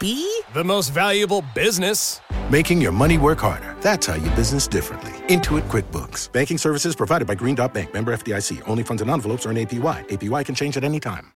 MVB? The most valuable business. Making your money work harder. That's how you business differently. Intuit QuickBooks. Banking services provided by Green Dot Bank. Member FDIC. Only funds and envelopes are earn APY. APY can change at any time.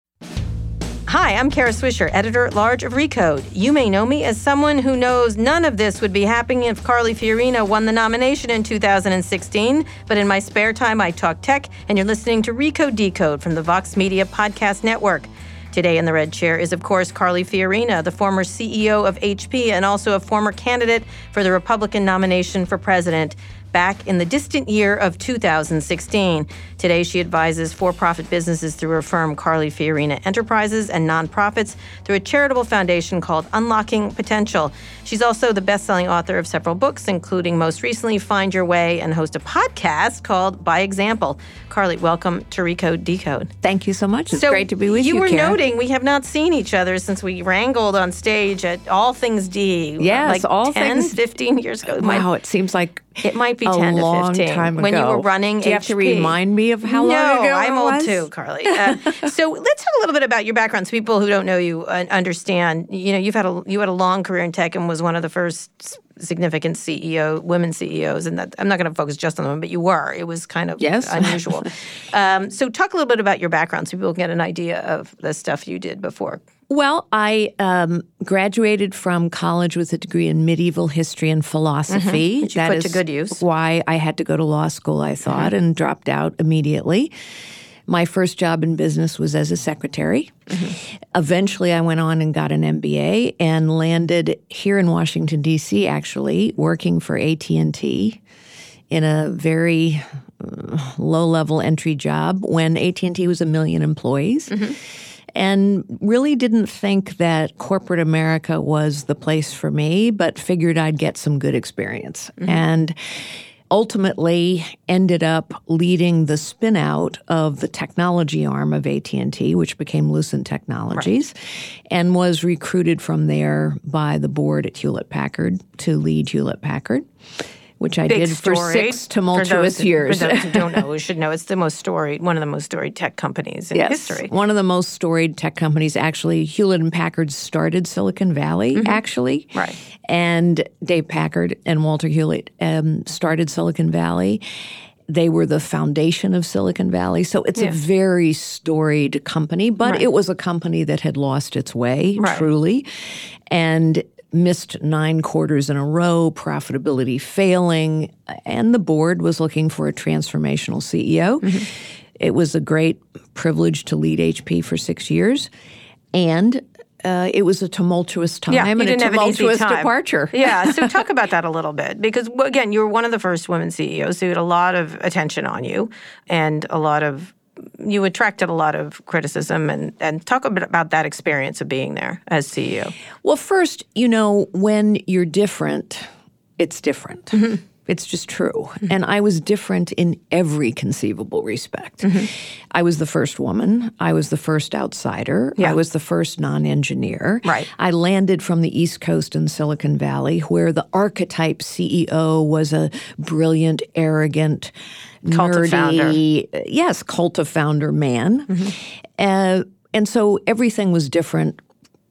Hi, I'm Kara Swisher, editor at large of Recode. You may know me as someone who knows none of this would be happening if Carly Fiorina won the nomination in 2016. But in my spare time, I talk tech, and you're listening to Recode Decode from the Vox Media Podcast Network. Today in the red chair is, of course, Carly Fiorina, the former CEO of HP and also a former candidate for the Republican nomination for president back in the distant year of 2016. Today, she advises for profit businesses through her firm Carly Fiorina Enterprises and nonprofits through a charitable foundation called Unlocking Potential. She's also the best selling author of several books, including most recently Find Your Way, and host a podcast called By Example. Carly, welcome to Recode Decode. Thank you so much. It's so great to be with you. You were Karen. noting we have not seen each other since we wrangled on stage at All Things D. Yes, like All 10, Things- 15 years ago. It Wow, might- it seems like It might be a 10 to long 15 time ago. when you were running Do you have to remind me of how no, long ago I'm old was? too, Carly. Uh, so let's talk a little bit about your background, so people who don't know you uh, understand. You know, you've had a you had a long career in tech and was one of the first significant CEO, women CEOs, and that I'm not going to focus just on them, but you were. It was kind of Yes. unusual. um, so talk a little bit about your background, so people can get an idea of the stuff you did before. Well, I um, graduated from college with a degree in medieval history and philosophy. Which you That put to good use. Why I had to go to law school, I thought, and dropped out immediately. My first job in business was as a secretary. Eventually, I went on and got an MBA and landed here in Washington D.C. Actually, working for AT and T in a very uh, low-level entry job when AT and T was a million employees and really didn't think that corporate America was the place for me, but figured I'd get some good experience. Mm-hmm. And ultimately ended up leading the spin out of the technology arm of AT&T which became Lucent Technologies and was recruited from there by the board at Hewlett Packard to lead Hewlett Packard which I Big did for six tumultuous for those, years. For those who don't know, we should know it's the most storied, one of the most storied tech companies in Yes, history. One of the most storied tech companies. Actually, Hewlett and Packard started Silicon Valley. Actually, Mm-hmm. Right. And Dave Packard and Walter Hewlett um, started Silicon Valley. They were the foundation of Silicon Valley. So it's a very storied company, but it was a company that had lost its way, Right. truly, and missed nine quarters in a row, profitability failing, and the board was looking for a transformational CEO. Mm-hmm. It was a great privilege to lead HP for six years, and uh, it was a tumultuous time Yeah, and a didn't have an easy tumultuous departure. yeah, so talk about that a little bit because again, you were one of the first women CEOs, so you had a lot of attention on you and a lot of you attracted a lot of criticism and and talk a bit about that experience of being there as CEO. Well, first, you know, when you're different, it's different. Mm-hmm. It's just true. And I was different in every conceivable respect. Mm-hmm. I was the first woman. I was the first outsider. Yeah. I was the first non engineer. Right. I landed from the East Coast in Silicon Valley, where the archetype CEO was a brilliant, arrogant, Cult of nerdy, yes, cult of founder man. Mm-hmm. Uh, and so everything was different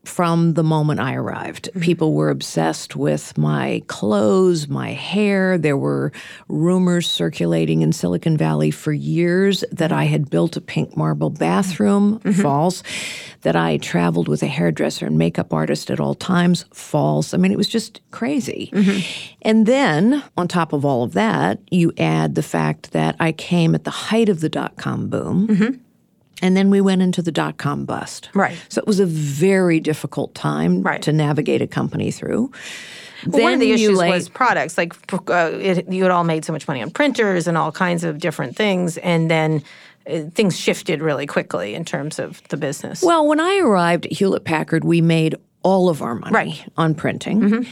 from the moment I arrived. Mm-hmm. People were obsessed with my clothes, my hair. There were rumors circulating in Silicon Valley for years that I had built a pink marble bathroom. Mm-hmm. Mm-hmm. False. That I traveled with a hairdresser and makeup artist at all times. False. I mean, it was just crazy. And then, on top of all of that, you add the fact that I came at the height of the dot com boom. And then we went into the dot com bust. Right. So it was a very difficult time Right. to navigate a company through. Well, one of the Then issues lay- was products. Like uh, it, you had all made so much money on printers and all kinds of different things, and then uh, things shifted really quickly in terms of the business. Well, when I arrived at Hewlett Packard, we made all of our money Right. Mm-hmm. on printing.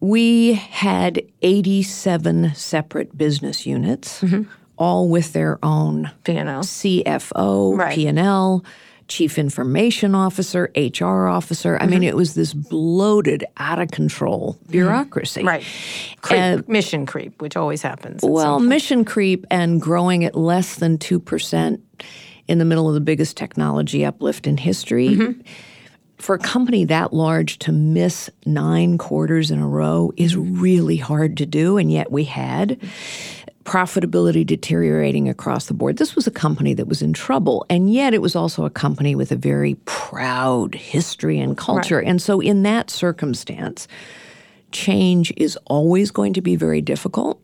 We had 87 separate business units, Mm-hmm. All with their own P&L. CFO, Right. P&L, chief information officer, HR officer. I mean, Mm-hmm. it was this bloated, out of control bureaucracy. Right. Creep, Uh, mission creep, which always happens. Well, mission creep and growing at less than 2% in the middle of the biggest technology uplift in history. For a company that large to miss nine quarters in a row is really hard to do, and yet we had profitability deteriorating across the board. This was a company that was in trouble, and yet it was also a company with a very proud history and culture. And so, in that circumstance, change is always going to be very difficult.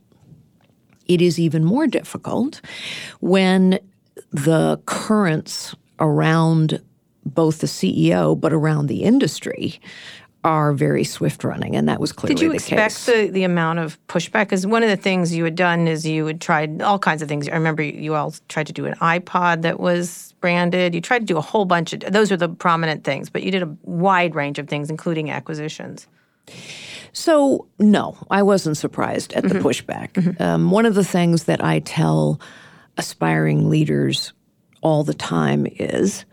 It is even more difficult when the currents around both the CEO but around the industry are very swift running, and that was clearly Did you the expect case. the, the amount of pushback? Because one of the things you had done is you had tried all kinds of things. I remember you all tried to do an iPod that was branded. You tried to do a whole bunch of those are the prominent things, but you did a wide range of things, including acquisitions. So, no, I wasn't surprised at the pushback. Um, one of the things that I tell aspiring leaders all the time is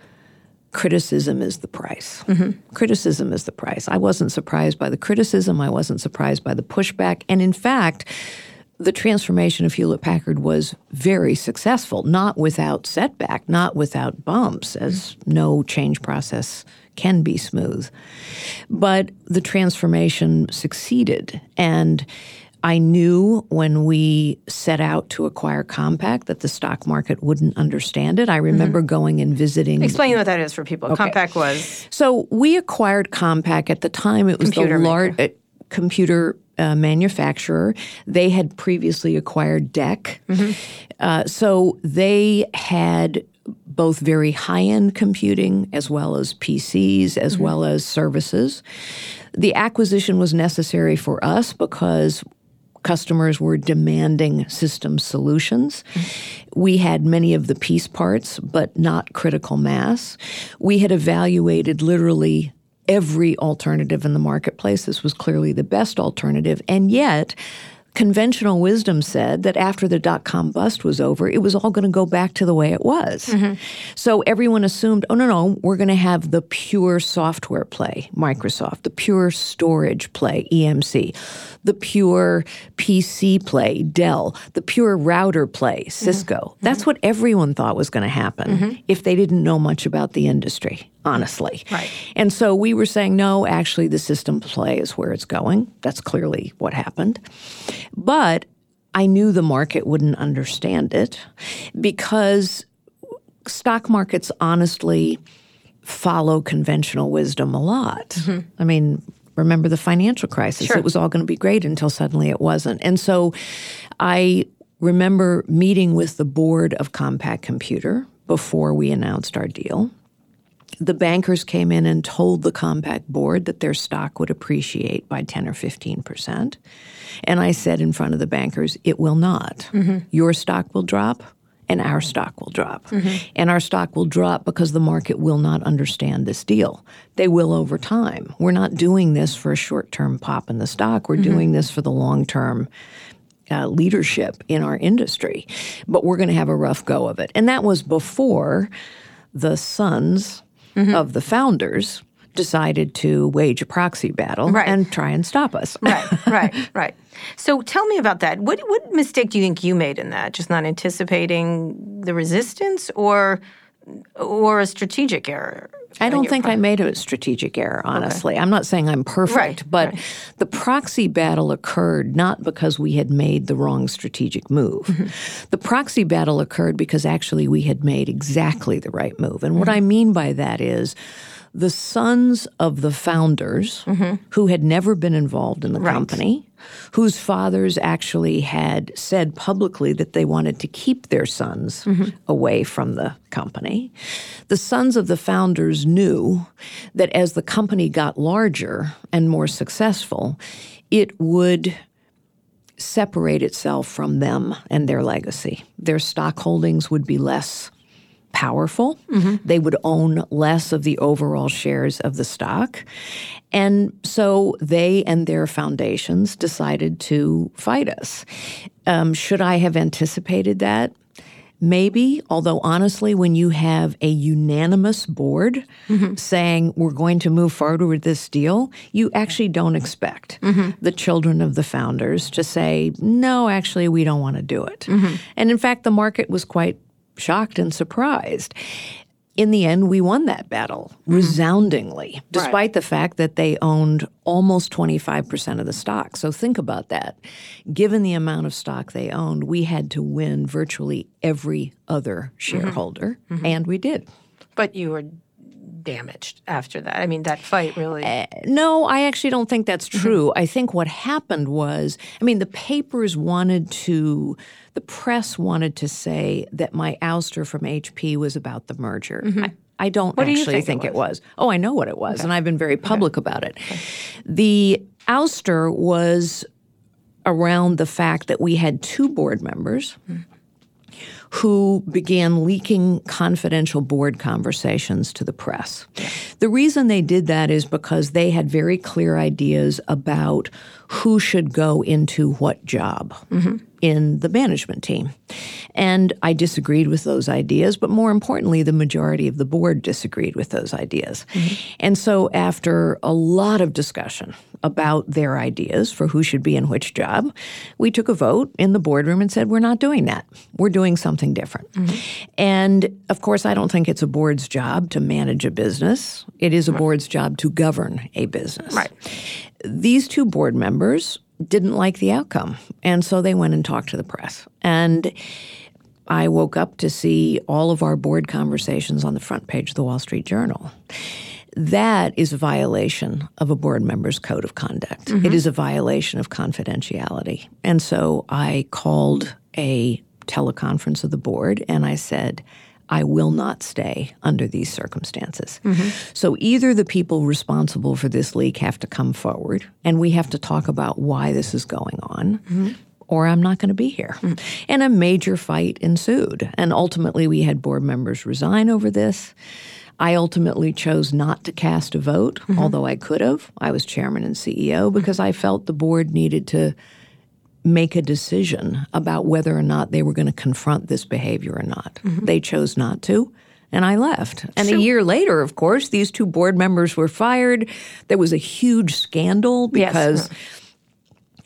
criticism is the price. Mm-hmm. Criticism is the price. I wasn't surprised by the criticism, I wasn't surprised by the pushback. And in fact, the transformation of Hewlett Packard was very successful, not without setback, not without bumps, as mm-hmm. no change process can be smooth. But the transformation succeeded. And I knew when we set out to acquire Compaq that the stock market wouldn't understand it. I remember going and visiting. Explain what that is for people. Compaq was So we acquired Compaq at the time. It was Computer the large uh, computer uh, manufacturer. They had previously acquired DEC. Uh, so they had both very high end computing as well as PCs, as well as services. The acquisition was necessary for us because customers were demanding system solutions. We had many of the piece parts, but not critical mass. We had evaluated literally every alternative in the marketplace. This was clearly the best alternative. And yet, conventional wisdom said that after the dot com bust was over, it was all going to go back to the way it was. Mm-hmm. So everyone assumed, oh, no, no, we're going to have the pure software play, Microsoft, the pure storage play, EMC, the pure PC play, Dell, the pure router play, mm-hmm. Cisco. Mm-hmm. That's what everyone thought was going to happen if they didn't know much about the industry, honestly. Right. And so we were saying, no, actually, the system play is where it's going. That's clearly what happened. But I knew the market wouldn't understand it because stock markets honestly follow conventional wisdom a lot. Mm-hmm. I mean, remember the financial crisis. It was all going to be great until suddenly it wasn't. And so I remember meeting with the board of Compaq Computer before we announced our deal the bankers came in and told the Compaq board that their stock would appreciate by 10 or 15 percent. And I said in front of the bankers, it will not. Mm-hmm. Your stock will drop and our stock will drop. Mm-hmm. And our stock will drop because the market will not understand this deal. They will over time. We're not doing this for a short term pop in the stock, we're mm-hmm. doing this for the long term uh, leadership in our industry. But we're going to have a rough go of it. And that was before the sons of the founders decided to wage a proxy battle Right. and try and stop us. right, right, right. So tell me about that. What what mistake do you think you made in that? Just not anticipating the resistance, or or a strategic error? I don't think part? I made a strategic error, honestly. I'm not saying I'm perfect, Right, but right. the proxy battle occurred not because we had made the wrong strategic move. Mm-hmm. The proxy battle occurred because actually we had made exactly the right move. And what Mm-hmm. I mean by that is the sons of the founders who had never been involved in the Mm-hmm. Right. company, whose fathers actually had said publicly that they wanted to keep their sons Mm-hmm. away from the company. The sons of the founders knew that as the company got larger and more successful, it would separate itself from them and their legacy. Their stock holdings would be less powerful. Mm-hmm. They would own less of the overall shares of the stock. And so they and their foundations decided to fight us. Um, should I have anticipated that? Maybe, although honestly, when you have a unanimous board mm-hmm. saying we're going to move forward with this deal, you actually don't expect mm-hmm. the children of the founders to say, no, actually, we don't want to do it. And in fact, the market was quite shocked and surprised. In the end, we won that battle hmm. resoundingly, despite the fact that they owned almost 25% of the stock. So think about that. Given the amount of stock they owned, we had to win virtually every other mm-hmm. shareholder, mm-hmm. and we did. But you were damaged after that. I mean, that fight really. Uh, no, I actually don't think that's mm-hmm. true. I think what happened was, I mean, the papers wanted to, the press wanted to say that my ouster from HP was about the merger. Mm-hmm. I, I don't do you actually think think, it it was. Oh, I know what it was, and I've been very public about it. The ouster was around the fact that we had two board members mm. Who began leaking confidential board conversations to the press. The reason they did that is because they had very clear ideas about who should go into what job mm-hmm. In the management team. And I disagreed with those ideas, but more importantly, the majority of the board disagreed with those ideas. Mm-hmm. And so, after a lot of discussion about their ideas for who should be in which job, we took a vote in the boardroom and said, We're not doing that. We're doing something different. Mm-hmm. And of course, I don't think it's a board's job to manage a business, it is a board's job to govern a business. Right. These two board members didn't like the outcome. And so they went and talked to the press. And I woke up to see all of our board conversations on the front page of the Wall Street Journal. That is a violation of a board member's code of conduct. Mm-hmm. It is a violation of confidentiality. And so I called a teleconference of the board and I said, I will not stay under these circumstances. Mm-hmm. So either the people responsible for this leak have to come forward and we have to talk about why this is going on. Mm-hmm. Or I'm not going to be here. Mm. And a major fight ensued. And ultimately, we had board members resign over this. I ultimately chose not to cast a vote, mm-hmm. although I could have. I was chairman and CEO because I felt the board needed to make a decision about whether or not they were going to confront this behavior or not. Mm-hmm. They chose not to. And I left. And a year later, of course, these two board members were fired. There was a huge scandal Yes. because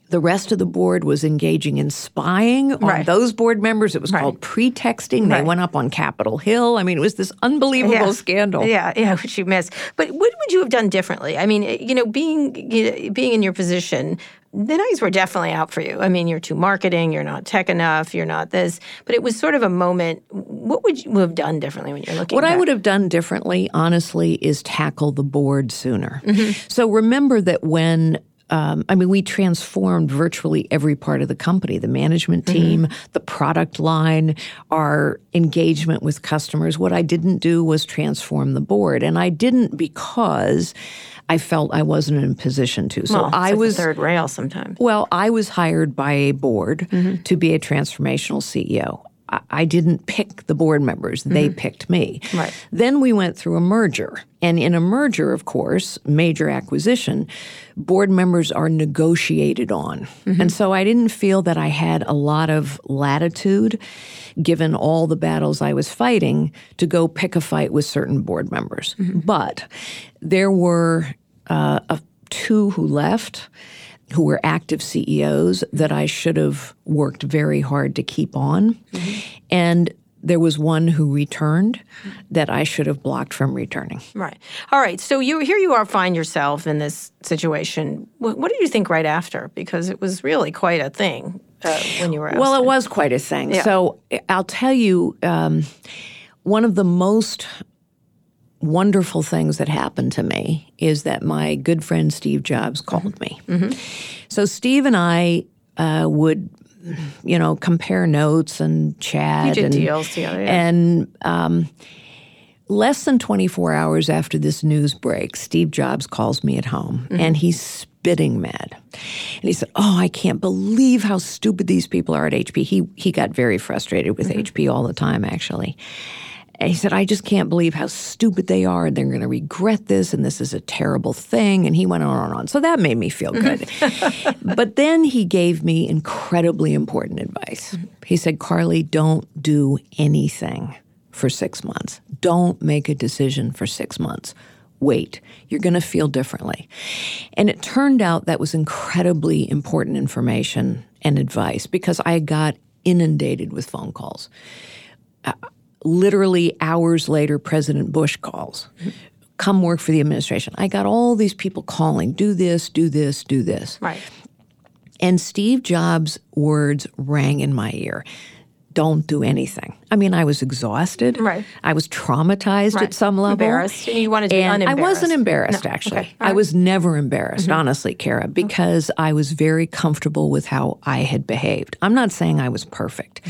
the rest of the board was engaging in spying on Right. those board members. It was Right. called pretexting. They went up on Capitol Hill. I mean, it was this unbelievable Yeah. scandal. Yeah, yeah, which you missed. But what would you have done differently? I mean, you know, being you know, being in your position, the knives were definitely out for you. I mean, you're too marketing, you're not tech enough, you're not this. But it was sort of a moment. What would you have done differently when you're looking? What I would have done differently, honestly, is tackle the board sooner. Mm-hmm. So remember that when um, I mean, we transformed virtually every part of the company the management Mm-hmm. team, the product line, our engagement with customers. What I didn't do was transform the board. And I didn't because I felt I wasn't in a position to. So Well, it's I like was. third rail sometimes. Well, I was hired by a board Mm-hmm. to be a transformational CEO. I, didn't pick the board members, they picked me. Mm-hmm. Right. Then we went through a merger. And in a merger, of course, major acquisition, board members are negotiated on. Mm-hmm. And so I didn't feel that I had a lot of latitude, given all the battles I was fighting, to go pick a fight with certain board members. Mm-hmm. But there were uh, a, two who left who were active CEOs that I should have worked very hard to keep on. And there was one who returned that I should have blocked from returning. Right. All right. So you here you are find yourself in this situation. What, what did you think right after? Because it was really quite a thing uh, when you were. Well, it was quite a thing. Yeah. So I'll tell you, um, one of the most wonderful things that happened to me is that my good friend Steve Jobs called me. So Steve and I uh, would, you know, compare notes and chat. And, deals together, yeah. And um, less than 24 hours after this news breaks, Steve Jobs calls me at home Mm-hmm. and he's spitting mad. And he said, Oh, I can't believe how stupid these people are at HP. He, he got very frustrated with HP all the time, actually. And he said, I just can't believe how stupid they are, and they're going to regret this, and this is a terrible thing. And he went on and on. So that made me feel good. but then he gave me incredibly important advice. He said, Carly, don't do anything for six months. Don't make a decision for six months. Wait, you're going to feel differently. And it turned out that was incredibly important information and advice because I got inundated with phone calls uh, literally hours later, President Bush calls, come work for the administration. I got all these people calling, do this, do this, do this. right. And Steve Jobs' words rang in my ear. Don't do anything. I mean, I was exhausted. Right. I was traumatized Right. at some level. Embarrassed. And you wanted to be And I wasn't embarrassed, No. actually. Okay. All I right. was never embarrassed, mm-hmm. honestly, Kara, because I was very comfortable with how I had behaved. I'm not saying I was perfect,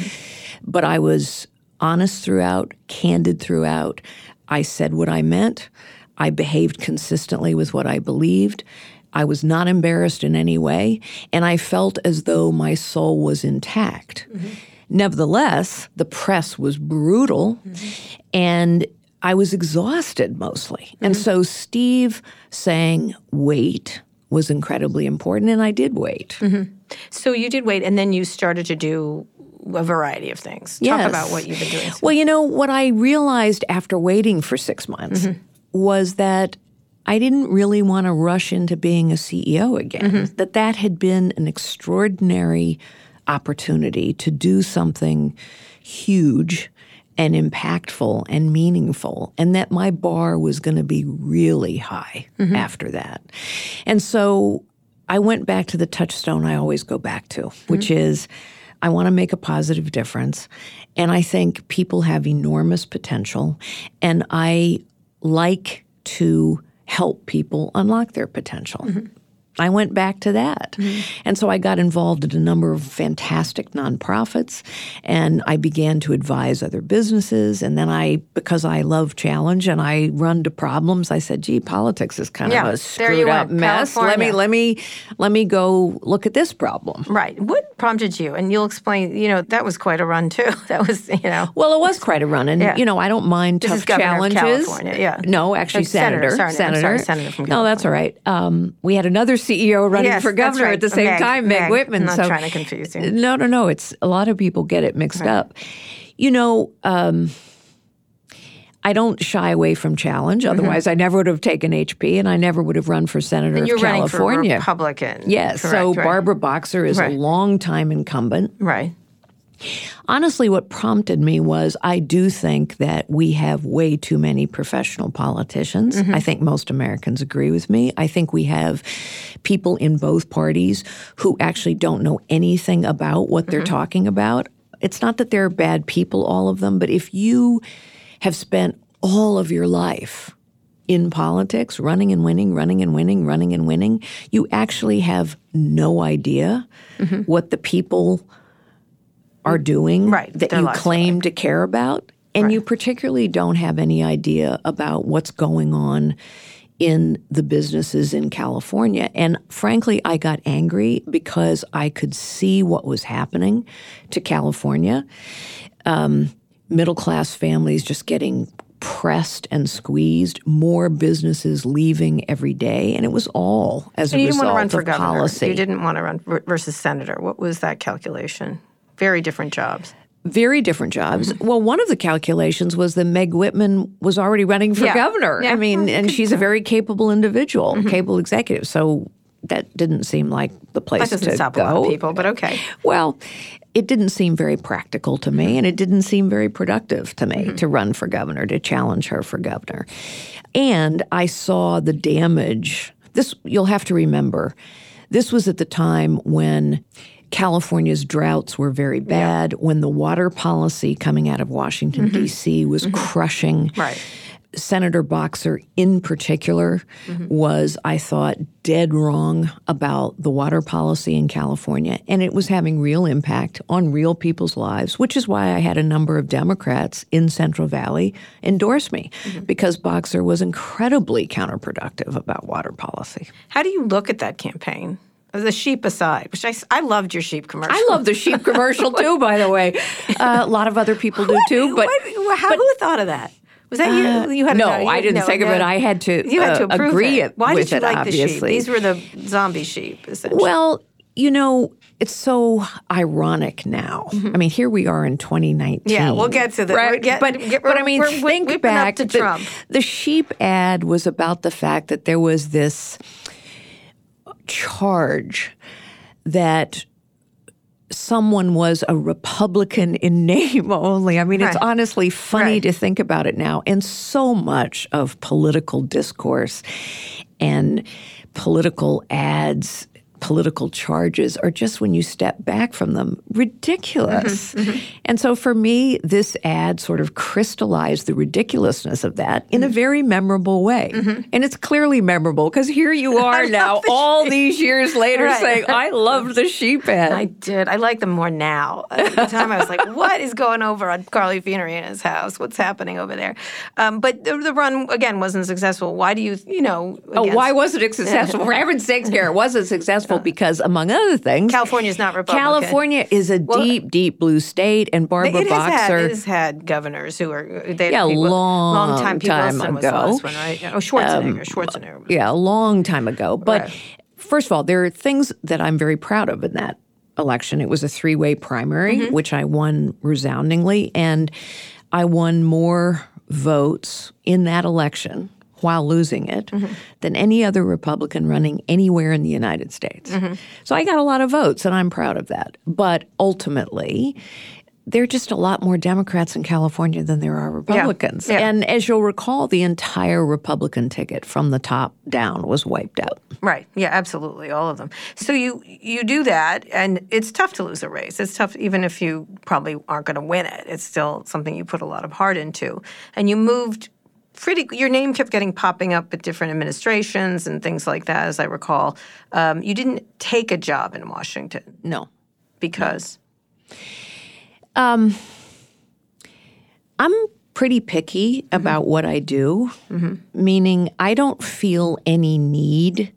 but I was honest throughout, candid throughout. I said what I meant. I behaved consistently with what I believed. I was not embarrassed in any way, and I felt as though my soul was intact. Mm-hmm. Nevertheless, the press was brutal, mm-hmm. and I was exhausted mostly. And mm-hmm. so Steve saying, wait, was incredibly important, and I did wait. So you did wait, and then you started to do a variety of things. Talk about what you've been doing. Well, you know, what I realized after waiting for six months mm-hmm. was that I didn't really want to rush into being a CEO again. Mm-hmm. That that had been an extraordinary opportunity to do something huge and impactful and meaningful, and that my bar was going to be really high mm-hmm. after that. And so I went back to the touchstone I always go back to, which is I want to make a positive difference. And I think people have enormous potential. And I like to help people unlock their potential. Mm-hmm. I went back to that. And so I got involved in a number of fantastic nonprofits and I began to advise other businesses. And then I, because I love challenge and I run to problems, I said, gee, politics is kind Yeah, of a screwed up mess. Let me, let me, let me go look at this problem. Right. What prompted you? And you'll explain, you know, that was quite a run too. That was, you know. Well, it was quite a run, and Yeah. you know I don't mind This tough is Governor of challenges. California, yeah. No, actually, senator, senator. sorry, I'm sorry, senator from California. No, that's all right. Um, we had another CEO running Yes, for governor right. at the same Meg, time, Meg, Meg. Whitman. I'm not so trying to confuse you. No, no, no. It's a lot of people get it mixed up. You know. Um, I don't shy away from challenge. Otherwise, I never would have taken HP, and I never would have run for senator Mm-hmm. And of you're running for California. Republican. Yes. Correct, so right. Barbara Boxer is Right. a long-time incumbent. Right. Honestly, what prompted me was I do think that we have way too many professional politicians. Mm-hmm. I think most Americans agree with me. I think we have people in both parties who actually don't know anything about what they're mm-hmm. talking about. It's not that they're bad people, all of them, but if you have spent all of your life in politics, running and winning, running and winning, running and winning, you actually have no idea mm-hmm. what the people are doing Right, that you claim to care about. And you particularly don't have any idea about what's going on in the businesses in California. And frankly, I got angry because I could see what was happening to California. Um, middle class families just getting pressed and squeezed, more businesses leaving every day. And it was all as And a you didn't want result to run for of governor. policy. You didn't want to run versus senator. What was that calculation? Very different jobs. very different jobs. Mm-hmm. Well, one of the calculations was that Meg Whitman was already running for Yeah. governor. Yeah. I mean, oh, and she's a very capable individual, Mm-hmm. capable executive. So that didn't seem like the place That doesn't to stop go. a lot of people, but okay. Well, it didn't seem very practical to me, mm-hmm. and it didn't seem very productive to me mm-hmm. to run for governor, to challenge her for governor. And I saw the damage. This, you'll have to remember, this was at the time when California's droughts were very bad, when the water policy coming out of Washington, mm-hmm. D.C. was mm-hmm. crushing. Right. Senator Boxer, in particular, mm-hmm. was, I thought, dead wrong about the water policy in California. And it was having real impact on real people's lives, which is why I had a number of Democrats in Central Valley endorse me, because Boxer was incredibly counterproductive about water policy. How do you look at that campaign? The sheep aside, which I, I loved your sheep commercial. I love the sheep commercial too, by the way. Uh, a lot of other people do too. But What- how, who thought of that? Was that you? You had no, you- I didn't no, think of it. I had to, You had to uh, approve agree it. Why did you it, like the sheep? These were the zombie sheep, essentially. Well, you know, it's so ironic now. I mean, here we are in 2019. Mm-hmm. Yeah, we'll get to that. right? get- but, get- but I mean, think back to the, Trump. the sheep ad was about the fact that there was this charge that someone was a Republican in name only. I mean, it's honestly funny Right. to think about it now. And so much of political discourse and political ads, political charges are just when you step back from them ridiculous. Mm-hmm, And so for me, this ad sort of crystallized the ridiculousness of that in a Mm-hmm. very memorable way. And it's clearly memorable because here you are now, all these years later, Right. saying, I loved the sheep ad. I did. I like them more now. At the time, I was like, "What is going over on Carly Fiorina's house? What's happening over there?" Um, but the, the run again wasn't successful. Why do you, you know? Oh, why wasn't it successful? For heaven's sakes, Garrett, it wasn't because, among other things, California's not Republican. California is a deep, deep blue state, and Barbara It has, had, Boxer. it has had governors who are they Yeah, people, long long time. Time Wilson was the ago. one, right? Oh, Schwarzenegger. Schwarzenegger. yeah, a long time ago. But Right. first of all, there are things that I'm very proud of in that election. It was a three way primary, Mm-hmm. which I won resoundingly, and I won more votes in that election while losing it Mm-hmm. than any other Republican running anywhere in the United States. Mm-hmm. So I got a lot of votes, and I'm proud of that. But ultimately, there are just a lot more Democrats in California than there are Republicans. Yeah. And as you'll recall, the entire Republican ticket from the top down was wiped out. Right. Yeah, absolutely. All of them. So you you do that and it's tough to lose a race. It's tough even if you probably aren't going to win it. It's still something you put a lot of heart into. And you moved pretty your name kept getting popping up at different administrations and things like that as I recall. Um, you didn't take a job in Washington? No. because? Um, I'm pretty picky about mm-hmm. what I do, mm-hmm. meaning I don't feel any need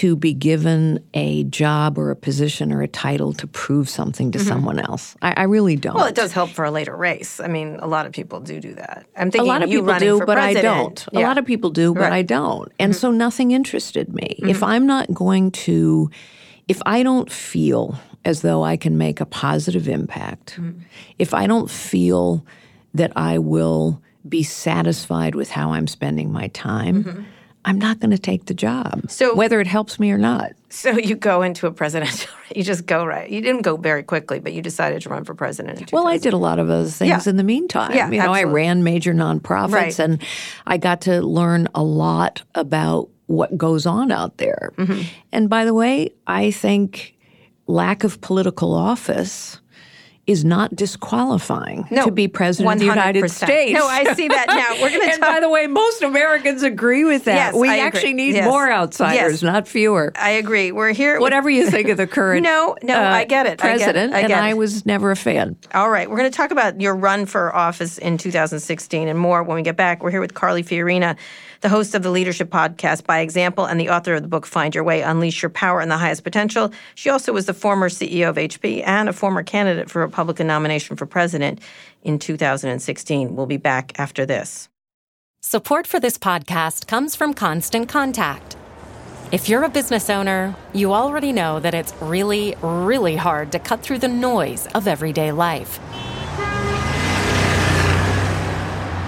to be given a job or a position or a title to prove something to someone else. I, I really don't. well, it does help for a later race. I mean, a lot of people do do that. I'm thinking a lot of people do, but I don't. A lot of people do, but Right. Mm-hmm. I don't. And so nothing interested me. If I'm not going to, if I don't feel as though I can make a positive impact, Mm-hmm. if I don't feel that I will be satisfied with how I'm spending my time, I'm not going to take the job. So- whether it helps me or not. So you go into a presidential. You just go right. You didn't go very quickly, but you decided to run for president. In Well, I did a lot of other things Yeah. in the meantime. Yeah, you know, I ran major nonprofits Right. and I got to learn a lot about what goes on out there. Mm-hmm. And by the way, I think lack of political office is not disqualifying No, to be president of the United States. No, I see that now. We're gonna and talk- by the way, most Americans agree with that. Yes, we I agree. actually need Yes. more outsiders, Yes. not fewer. I agree. We're here. Whatever you think of the current No, no, uh, I get it. I get it. president, I and get I was never a fan. All right, we're going to talk about your run for office in 2016 and more when we get back. We're here with Carly Fiorina, the host of the Leadership Podcast by Example and the author of the book Find Your Way Unleash Your Power and the Highest Potential. She also was the former CEO of HP and a former candidate for Republican nomination for president in 2016. We'll be back after this. Support for this podcast comes from Constant Contact. If you're a business owner, you already know that it's really, really hard to cut through the noise of everyday life.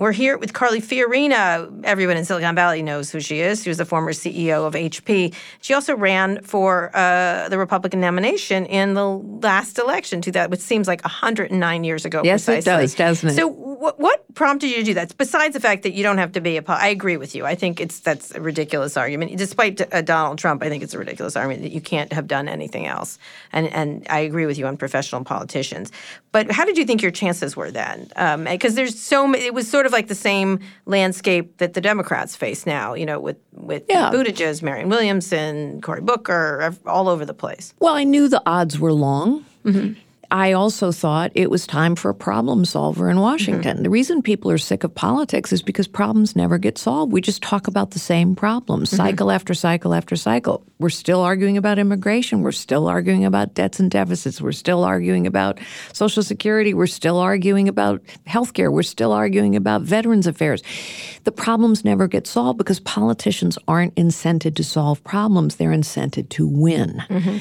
We're here with Carly Fiorina. Everyone in Silicon Valley knows who she is. She was the former CEO of HP. She also ran for uh, the Republican nomination in the last election, to that, which seems like 109 years ago. Yes, it does, doesn't it? So, what, what prompted you to do that? Besides the fact that you don't have to be a, po- I agree with you. I think it's that's a ridiculous argument. Despite uh, Donald Trump, I think it's a ridiculous argument that you can't have done anything else. And and I agree with you on professional politicians. But how did you think your chances were then? Because there's so many. It was sort of like the same landscape that the Democrats face now. You know, with with Yeah. Buttigieg, Marianne Williamson, Cory Booker, all over the place. Well, I knew the odds were long. Mm-hmm. I also thought it was time for a problem solver in Washington. Mm-hmm. The reason people are sick of politics is because problems never get solved. We just talk about the same problems, mm-hmm. cycle after cycle after cycle. We're still arguing about immigration. We're still arguing about debts and deficits. We're still arguing about Social Security. We're still arguing about healthcare. We're still arguing about veterans affairs. The problems never get solved because politicians aren't incented to solve problems. They're incented to win. Mm-hmm.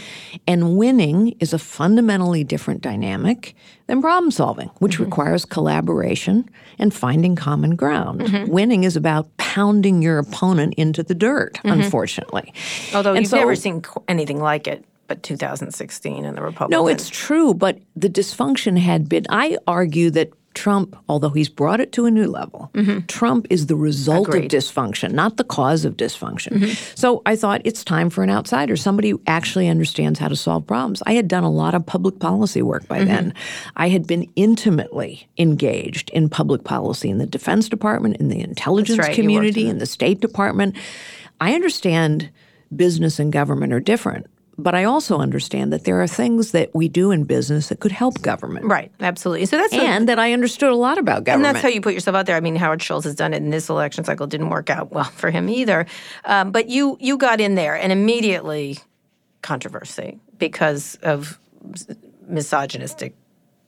And winning is a fundamentally different dynamic than problem solving, which mm-hmm. requires collaboration and finding common ground. Mm-hmm. Winning is about pounding your opponent into the dirt, mm-hmm. unfortunately. Although And you've so- never seen anything like it, but 2016 and the Republicans. No, it's true, but the dysfunction had been. I argue that Trump, although he's brought it to a new level, mm-hmm. Trump is the result Agreed. of dysfunction, not the cause of dysfunction. Mm-hmm. So I thought it's time for an outsider, somebody who actually understands how to solve problems. I had done a lot of public policy work by mm-hmm. then. I had been intimately engaged in public policy in the Defense Department, in the intelligence right, community, in the State Department. I understand business and government are different. But I also understand that there are things that we do in business that could help government. right, absolutely. So that's And that I understood a lot about government. And that's how you put yourself out there. I mean, Howard Schultz has done it in this election cycle. It didn't work out well for him either. Um, but you you got in there and immediately controversy because of misogynistic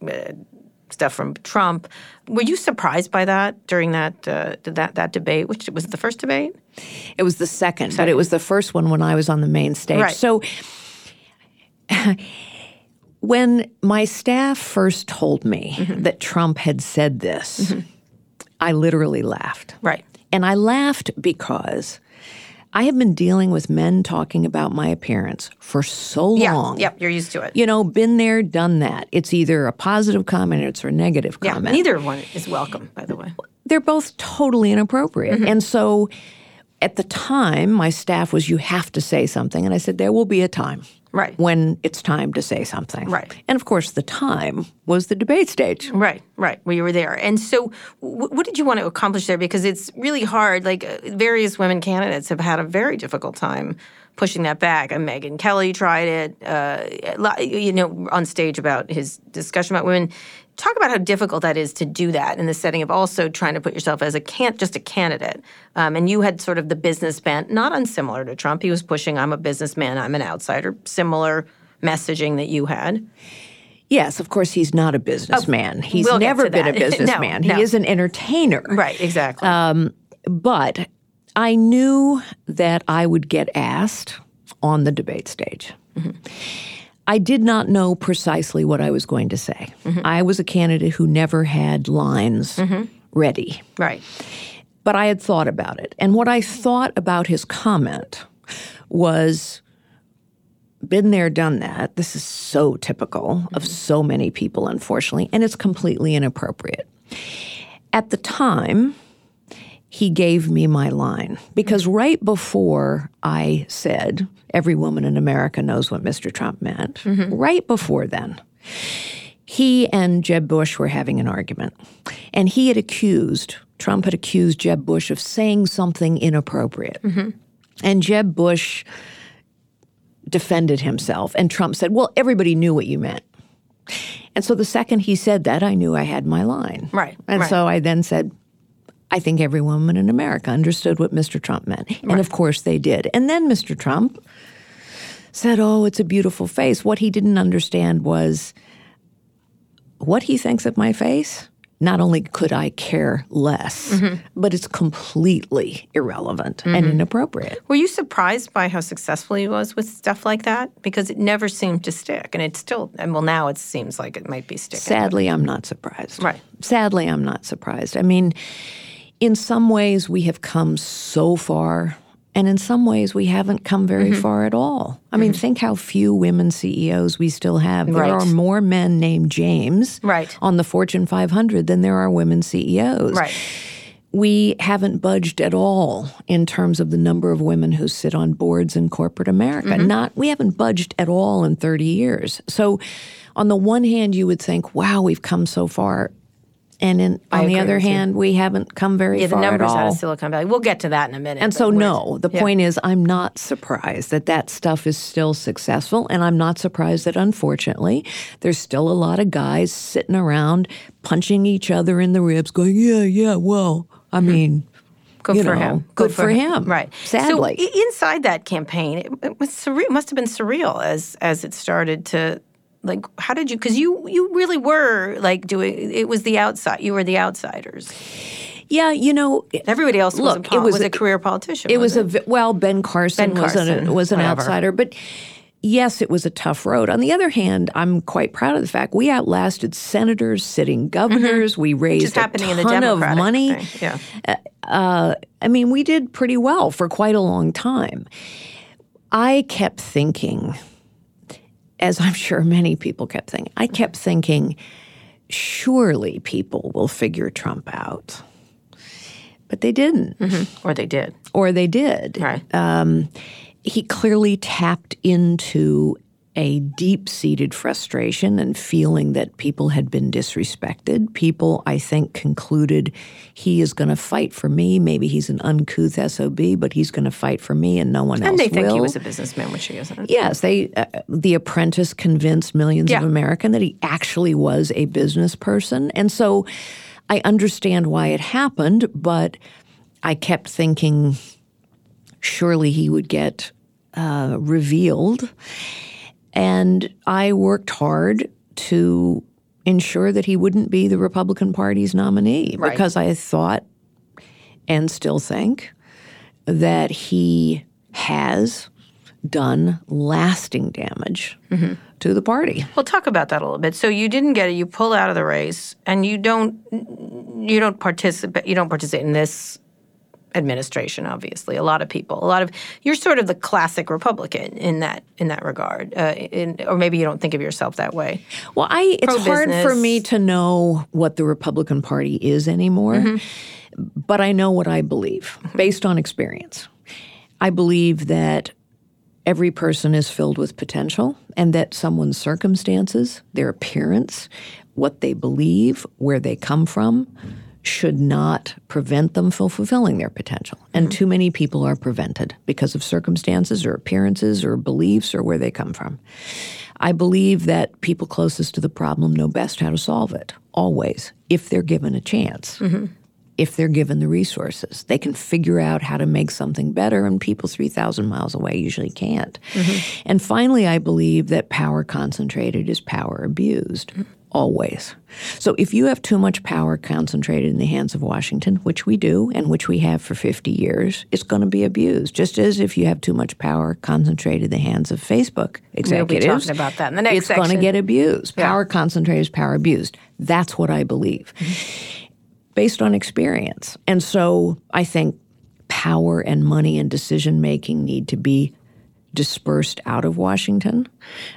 uh, stuff from Trump. Were you surprised by that during that uh, that that debate? Which was it the first debate? It was the second, but it was the first one when I was on the main stage. Right. So when my staff first told me Mm-hmm. that Trump had said this, I literally laughed. Right. And I laughed because I have been dealing with men talking about my appearance for so Yeah. long. Yep. You're used to it. You know, been there, done that. It's either a positive comment or it's a negative yeah. comment. Neither one is welcome, by the way. they're both totally inappropriate. Mm-hmm. And so at the time, my staff was, you have to say something. And I said, there will be a time. Right. When it's time to say something. Right. And of course, the time was the debate stage. Right, right, where you were there. And so, w- what did you want to accomplish there? Because it's really hard. Like, uh, various women candidates have had a very difficult time pushing that back. And Megyn Kelly tried it, uh, you know, on stage about his discussion about women. Talk about how difficult that is to do that in the setting of also trying to put yourself as a can't just a candidate. Um, and you had sort of the business bent, not unsimilar to Trump. He was pushing, "I'm a businessman, I'm an outsider," similar messaging that you had. Yes, of course, he's not a businessman. he's we'll never been a that. No, businessman. no. He is an entertainer. Right, exactly. But I knew that I would get asked on the debate stage. I did not know precisely what I was going to say. Mm-hmm. I was a candidate who never had lines mm-hmm. ready, right. but I had thought about it. And what I thought about his comment was been there, done that. This is so typical of mm-hmm. so many people, unfortunately, and it's completely inappropriate. At the time, he gave me my line because right before I said, every woman in America knows what Mr. Trump meant, mm-hmm. right before then, he and Jeb Bush were having an argument. And he had accused, Trump had accused Jeb Bush of saying something inappropriate. Mm-hmm. And Jeb Bush defended himself. And Trump said, Well, everybody knew what you meant. And so the second he said that, I knew I had my line. Right, And right. so I then said, I think every woman in America understood what Mr. Trump meant. And of course they did. And then Mr. Trump said, Oh, it's a beautiful face. What he didn't understand was what he thinks of my face. Not only could I care less, Mm-hmm. but it's completely irrelevant and inappropriate. Were you surprised by how successful he was with stuff like that? Because it never seemed to stick, and it still. And well, now it seems like it might be sticking. Sadly, I'm not surprised. Right. Sadly, I'm not surprised. I mean, in some ways, we have come so far, and in some ways, we haven't come very Mm-hmm. far at all. I mean, think how few women CEOs we still have. There Right. are more men named James Right. on the Fortune 500 than there are women CEOs. Right. We haven't budged at all in terms of the number of women who sit on boards in corporate America. Mm-hmm. Not we haven't budged at all in 30 years. So on the one hand you would think, wow, we've come so far. And in, on the other with you. hand, we haven't come very Yeah, the numbers out of Silicon Valley. We'll get to that in a minute. And so, no, the yeah. point is, I'm not surprised that that stuff is still successful. And I'm not surprised that, unfortunately, there's still a lot of guys sitting around punching each other in the ribs, going, yeah, yeah, well, I hmm. mean, Good you for know, him. Good, for him. Right. Sadly. So inside that campaign, it, it was surreal. Must have been surreal as as it started to. Like, how did you? Because you you really were like doing. It was the outside. You were the outsiders. yeah, you know, Everybody else was, a, Look, it was was a a- career politician. It was a well, Ben Carson, Ben was an was an whatever. outsider, but yes, it was a tough road. On the other hand, I'm quite proud of the fact we outlasted senators, sitting governors. Mm-hmm. We Just raised a in the ton of money. thing. Yeah. Uh, uh, I mean, we did pretty well for quite a long time. I kept thinking, as I'm sure many people kept thinking, I kept thinking, surely people will figure Trump out. But they didn't, mm-hmm. Or they did. or they did. Right. Um, he clearly tapped into a deep seated frustration and feeling that people had been disrespected. People, I think, concluded he is going to fight for me. Maybe he's an uncouth SOB, but he's going to fight for me and no one else and they think will. he was a businessman, which he isn't. Yes, they. Uh, the Apprentice convinced millions Yeah. of Americans that he actually was a business person, and so I understand why it happened. But I kept thinking, surely he would get uh, revealed, and I worked hard to ensure that he wouldn't be the Republican Party's nominee Right. because I thought, and still think, that he has done lasting damage Mm-hmm. to the party. Well, talk about that a little bit. So you didn't get it. You pull out of the race, and you don't you don't participate. You don't participate in this administration. Obviously, a lot of people, a lot of you're sort of the classic Republican in that in that regard, uh, in, or maybe you don't think of yourself that way. Well, I it's hard for me to know what the Republican Party is anymore, Mm-hmm. but I know what I believe based on experience. I believe that every person is filled with potential and that someone's circumstances, their appearance, what they believe, where they come from, should not prevent them from fulfilling their potential. And mm-hmm. too many people are prevented because of circumstances or appearances or beliefs or where they come from. I believe that people closest to the problem know best how to solve it, always, if they're given a chance. Mm-hmm. If they're given the resources, they can figure out how to make something better, and people 3,000 miles away usually can't. Mm-hmm. And finally, I believe that power concentrated is power abused, always. So if you have too much power concentrated in the hands of Washington, which we do and which we have for 50 years, it's going to be abused. Just as if you have too much power concentrated in the hands of Facebook executives, We'll be talking about that in the next it's going to get abused. Yeah. Power concentrated is power abused. That's what I believe, mm-hmm. based on experience. And so I think power and money and decision making need to be dispersed out of Washington.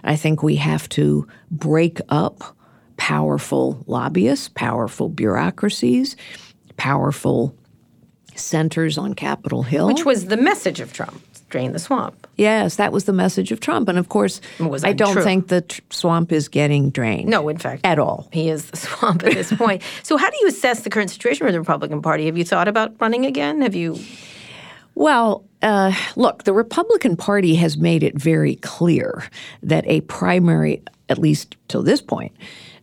I think we have to break up powerful lobbyists, powerful bureaucracies, powerful centers on Capitol Hill. Which was the message of Trump drain the swamp. yes, that was the message of Trump. And of course, I don't true? think the tr- swamp is getting drained. No, in fact, At all. He is the swamp at this point. So, how do you assess the current situation with the Republican Party? Have you thought about running again? Have you? Well, uh, look, the Republican Party has made it very clear that a primary, at least till this point,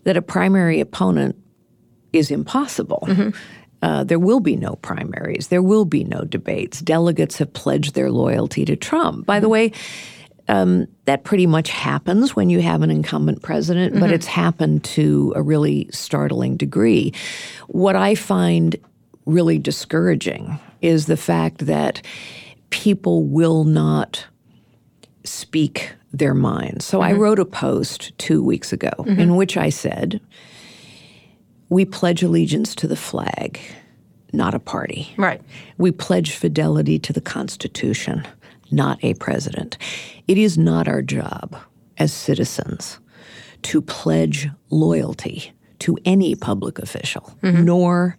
that a primary opponent is impossible. Uh, there will be no primaries. There will be no debates. Delegates have pledged their loyalty to Trump. By the way, um, that pretty much happens when you have an incumbent president, but it's happened to a really startling degree. What I find really discouraging is the fact that people will not speak their minds. So I mm-hmm. wrote a post two weeks ago mm-hmm. in which I said, We pledge allegiance to the flag, not a party. Right. We pledge fidelity to the Constitution, not a president. It is not our job as citizens to pledge loyalty to any public official, mm-hmm. nor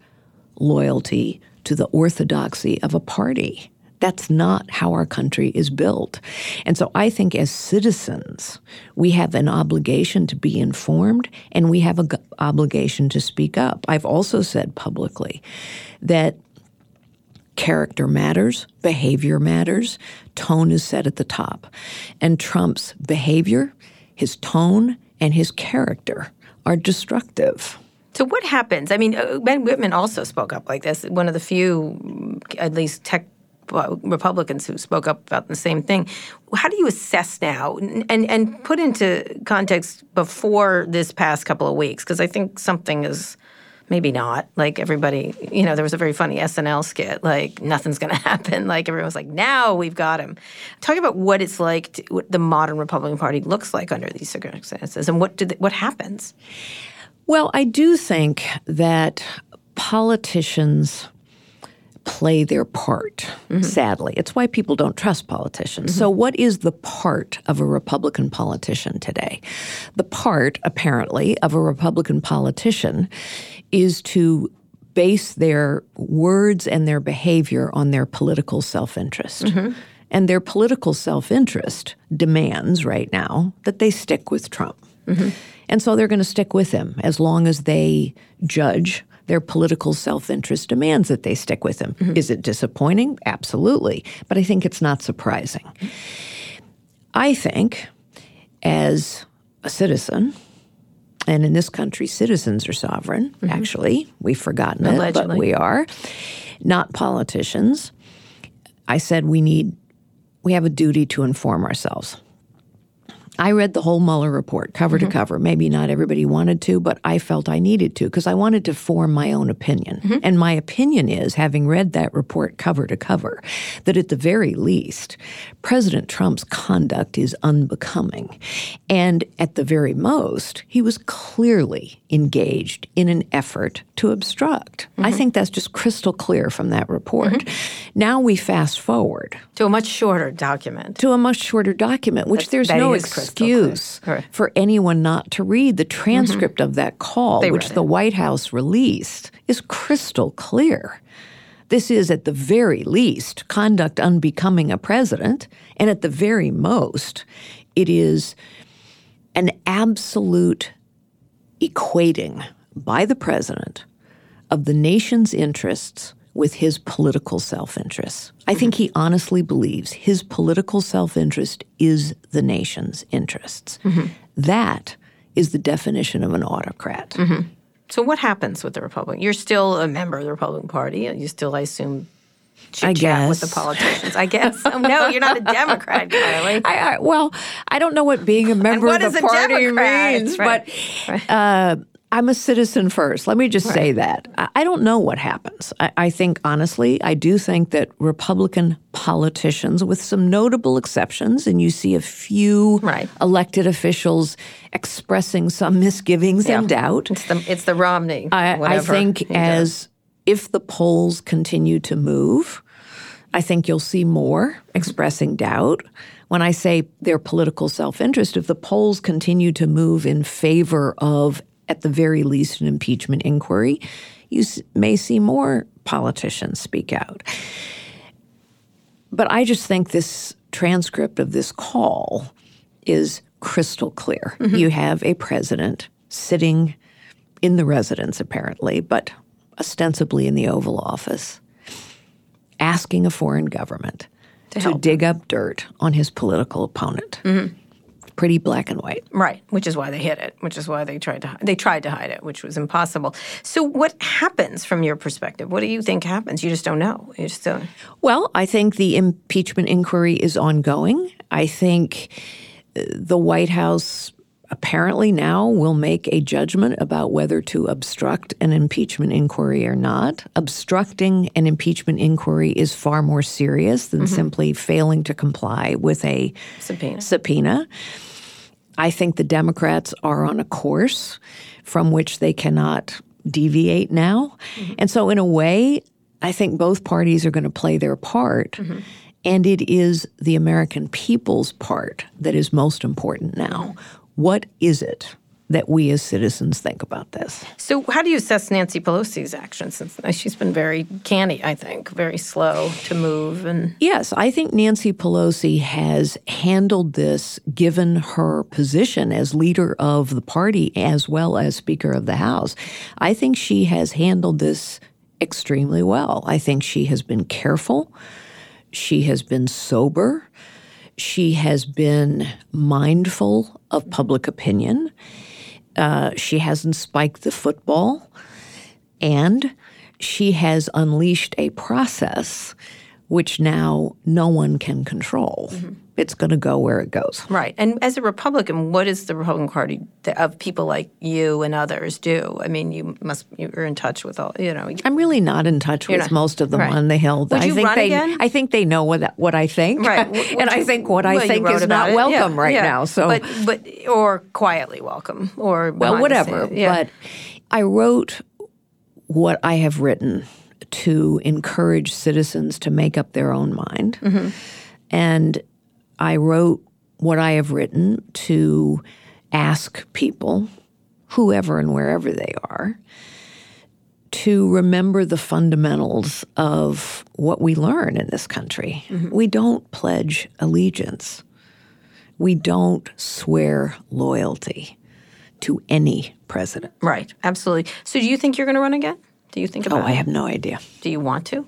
loyalty to the orthodoxy of a party. That's not how our country is built. And so I think as citizens, we have an obligation to be informed and we have an obligation to speak up. I've also said publicly that character matters, behavior matters, tone is set at the top. And Trump's behavior, his tone, and his character are destructive. So, what happens? I mean, uh, Meg Whitman also spoke up like this. One of the few, at least tech Republicans who spoke up about the same thing. How do you assess now and, and, put into context before this past couple of weeks? Because I think something is maybe not like everybody you know there was a very funny snl skit like nothing's going to happen like everyone was like now we've got him talk about what it's like to, what the modern republican party looks like under these circumstances and what did what happens Well, I do think that politicians play their part, mm-hmm. sadly. It's why people don't trust politicians. So, mm-hmm. what is the part of a Republican politician today? The part, apparently, of a Republican politician is to base their words and their behavior on their political self interest. Mm-hmm. And their political self interest demands right now that they stick with Trump. And so they're going to stick with him as long as they judge their political self interest demands that they stick with him. Mm-hmm. Is it disappointing? Absolutely. But I think it's not surprising. I think, as a citizen, and in this country, citizens are sovereign, mm-hmm. actually. We've forgotten it, but we are, not politicians. I said we need, we have a duty to inform ourselves. I read the whole Mueller report cover to mm-hmm. cover. Maybe not everybody wanted to, but I felt I needed to because I wanted to form my own opinion. Mm-hmm. And my opinion is, having read that report cover to cover, that at the very least, President Trump's conduct is unbecoming. And at the very most, he was clearly engaged in an effort to obstruct. I mm-hmm. think that's just crystal clear from that report. Mm-hmm. Now we fast forward to a much shorter document to a much shorter document, which there's no is crystal clear. excuse for anyone not to read. The mm-hmm. transcript of that call, They which the. White House released, is crystal clear This is, at the very least, conduct unbecoming a president, and at the very most, it is an absolute equating by the president of the nation's interests with his political self interest. I think he honestly believes his political self interest is the nation's interests. Mm-hmm. That is the definition of an autocrat. Mm-hmm. So what happens with the Republican? You're still a member of the Republican Party. You still, I assume, chit chat with the politicians. I guess. Oh, no, you're not a Democrat, Carly. I, I, well, I don't know what being a member of the is a party Democrat? means, Right. but uh, I'm a citizen first. Let me just say that. I, don't know what happens. I, I think, honestly, I do think that Republican politicians, with some notable exceptions, and you see a few Right. elected officials expressing some misgivings and doubt. It's the it's the Romney. I, I think as if the polls continue to move, I think you'll see more expressing doubt. When I say their political self interest, if the polls continue to move in favor of, at the very least, an impeachment inquiry, you may see more politicians speak out. But I just think this transcript of this call is crystal clear. Mm-hmm. You have a president sitting in the residence, apparently, but ostensibly in the Oval Office, asking a foreign government to, dig up dirt on his political opponent. Mm-hmm. Pretty black and white. Right, which is why they hid it, which is why they tried to they tried to hide it, which was impossible. So, what happens from your perspective? What do you think happens? You just don't know. You just don't. Well, I think the impeachment inquiry is ongoing. I think uh, the White House apparently now will make a judgment about whether to obstruct an impeachment inquiry or not. Obstructing an impeachment inquiry is far more serious than mm-hmm. simply failing to comply with a Subpoena. subpoena. I think the Democrats are on a course from which they cannot deviate now. Mm-hmm. And so, in a way, I think both parties are going to play their part. Mm-hmm. And it is the American people's part that is most important now. What is it that we as citizens think about this? So, how do you assess Nancy Pelosi's actions? Since she's been very canny, I think, very slow to move, and Yes, I think Nancy Pelosi has handled this, given her position as leader of the party as well as Speaker of the House. I think she has handled this extremely well. I think she has been careful, she has been sober, she has been mindful of public opinion. Uh, she hasn't spiked the football. And she has unleashed a process which now no one can control. It's going to go where it goes. right. And as a Republican, what does the Republican Party of people like you and others do? I mean, you must you're in touch with all you know. I'm really not in touch with not- most of them right. on the Hill. Would I you think run they, again? I think they know what what I think, Right. Would and I think what I well, think is not it. welcome Yeah, right yeah. now. So, but but or quietly welcome or well, whatever. Yeah. But I wrote what I have written to encourage citizens to make up their own mind. Mm-hmm. And I wrote what I have written to ask people, whoever and wherever they are, to remember the fundamentals of what we learn in this country. Mm-hmm. We don't pledge allegiance. We don't swear loyalty to any president. right, absolutely. So, do you think you're going to run again? Do you think Oh. I have no idea. Do you want to?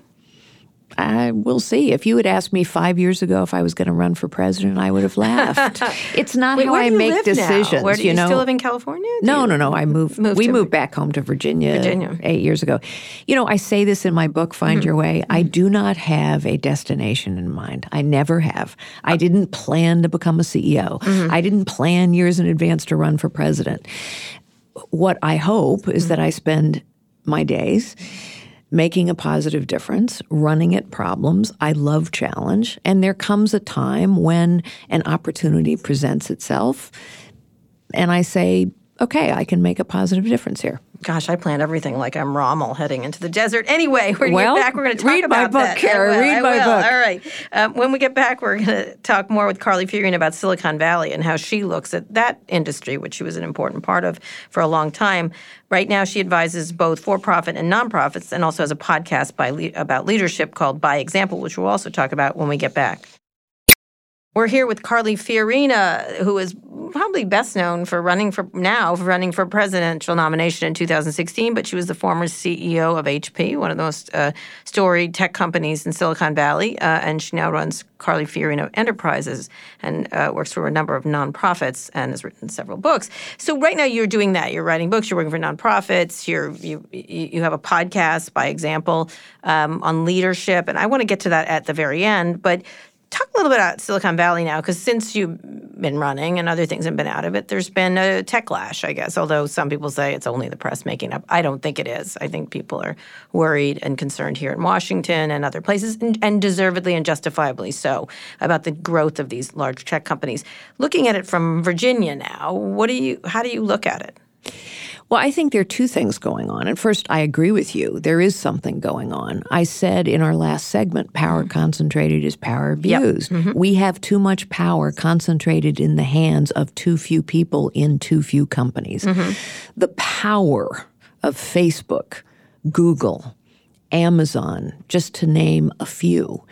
I will see. If you had asked me five years ago if I was going to run for president, I would have laughed. it's not Wait, how I you make decisions. Now? Where do you, know, still live in California? Do No, no, no. I moved. Moved we moved back home to Virginia, Virginia. eight years ago. You know, I say this in my book, Find Mm-hmm. Your Way. I do not have a destination in mind. I never have. I didn't plan to become a CEO. Mm-hmm. I didn't plan years in advance to run for president. What I hope is that I spend my days making a positive difference, running at problems. I love challenge. And there comes a time when an opportunity presents itself. And I say, okay, I can make a positive difference here. Gosh, I plan everything like I'm Rommel heading into the desert. Anyway, we're going to Well, get back. We're going to talk about that. read my book, that. Kara, I will, read I my will. book. All right. Um, when we get back, we're going to talk more with Carly Fiorina about Silicon Valley and how she looks at that industry, which she was an important part of for a long time. Right now, she advises both for-profit and nonprofits, and also has a podcast by about leadership called By Example, which we'll also talk about when we get back. We're here with Carly Fiorina, who is probably best known for running for now for running for presidential nomination in 2016, but she was the former CEO of HP, one of the most uh, storied tech companies in Silicon Valley, uh, and she now runs Carly Fiorina Enterprises and uh, works for a number of nonprofits and has written several books. So right now you're doing that. You're writing books. You're working for nonprofits. You're you you have a podcast, by example, um, on leadership, and I want to get to that at the very end, but talk a little bit about Silicon Valley now, because since you've been running and other things have been out of it, there's been a tech lash, I guess. Although some people say it's only the press making up. I don't think it is. I think people are worried and concerned here in Washington and other places, and, and deservedly and justifiably so, about the growth of these large tech companies. Looking at it from Virginia now, what do you? How do you look at it? Well, I think there are two things going on. And first, I agree with you. There is something going on. I said in our last segment, power Mm-hmm. concentrated is power abused. We have too much power concentrated in the hands of too few people in too few companies. Mm-hmm. The power of Facebook, Google, Amazon, just to name a few,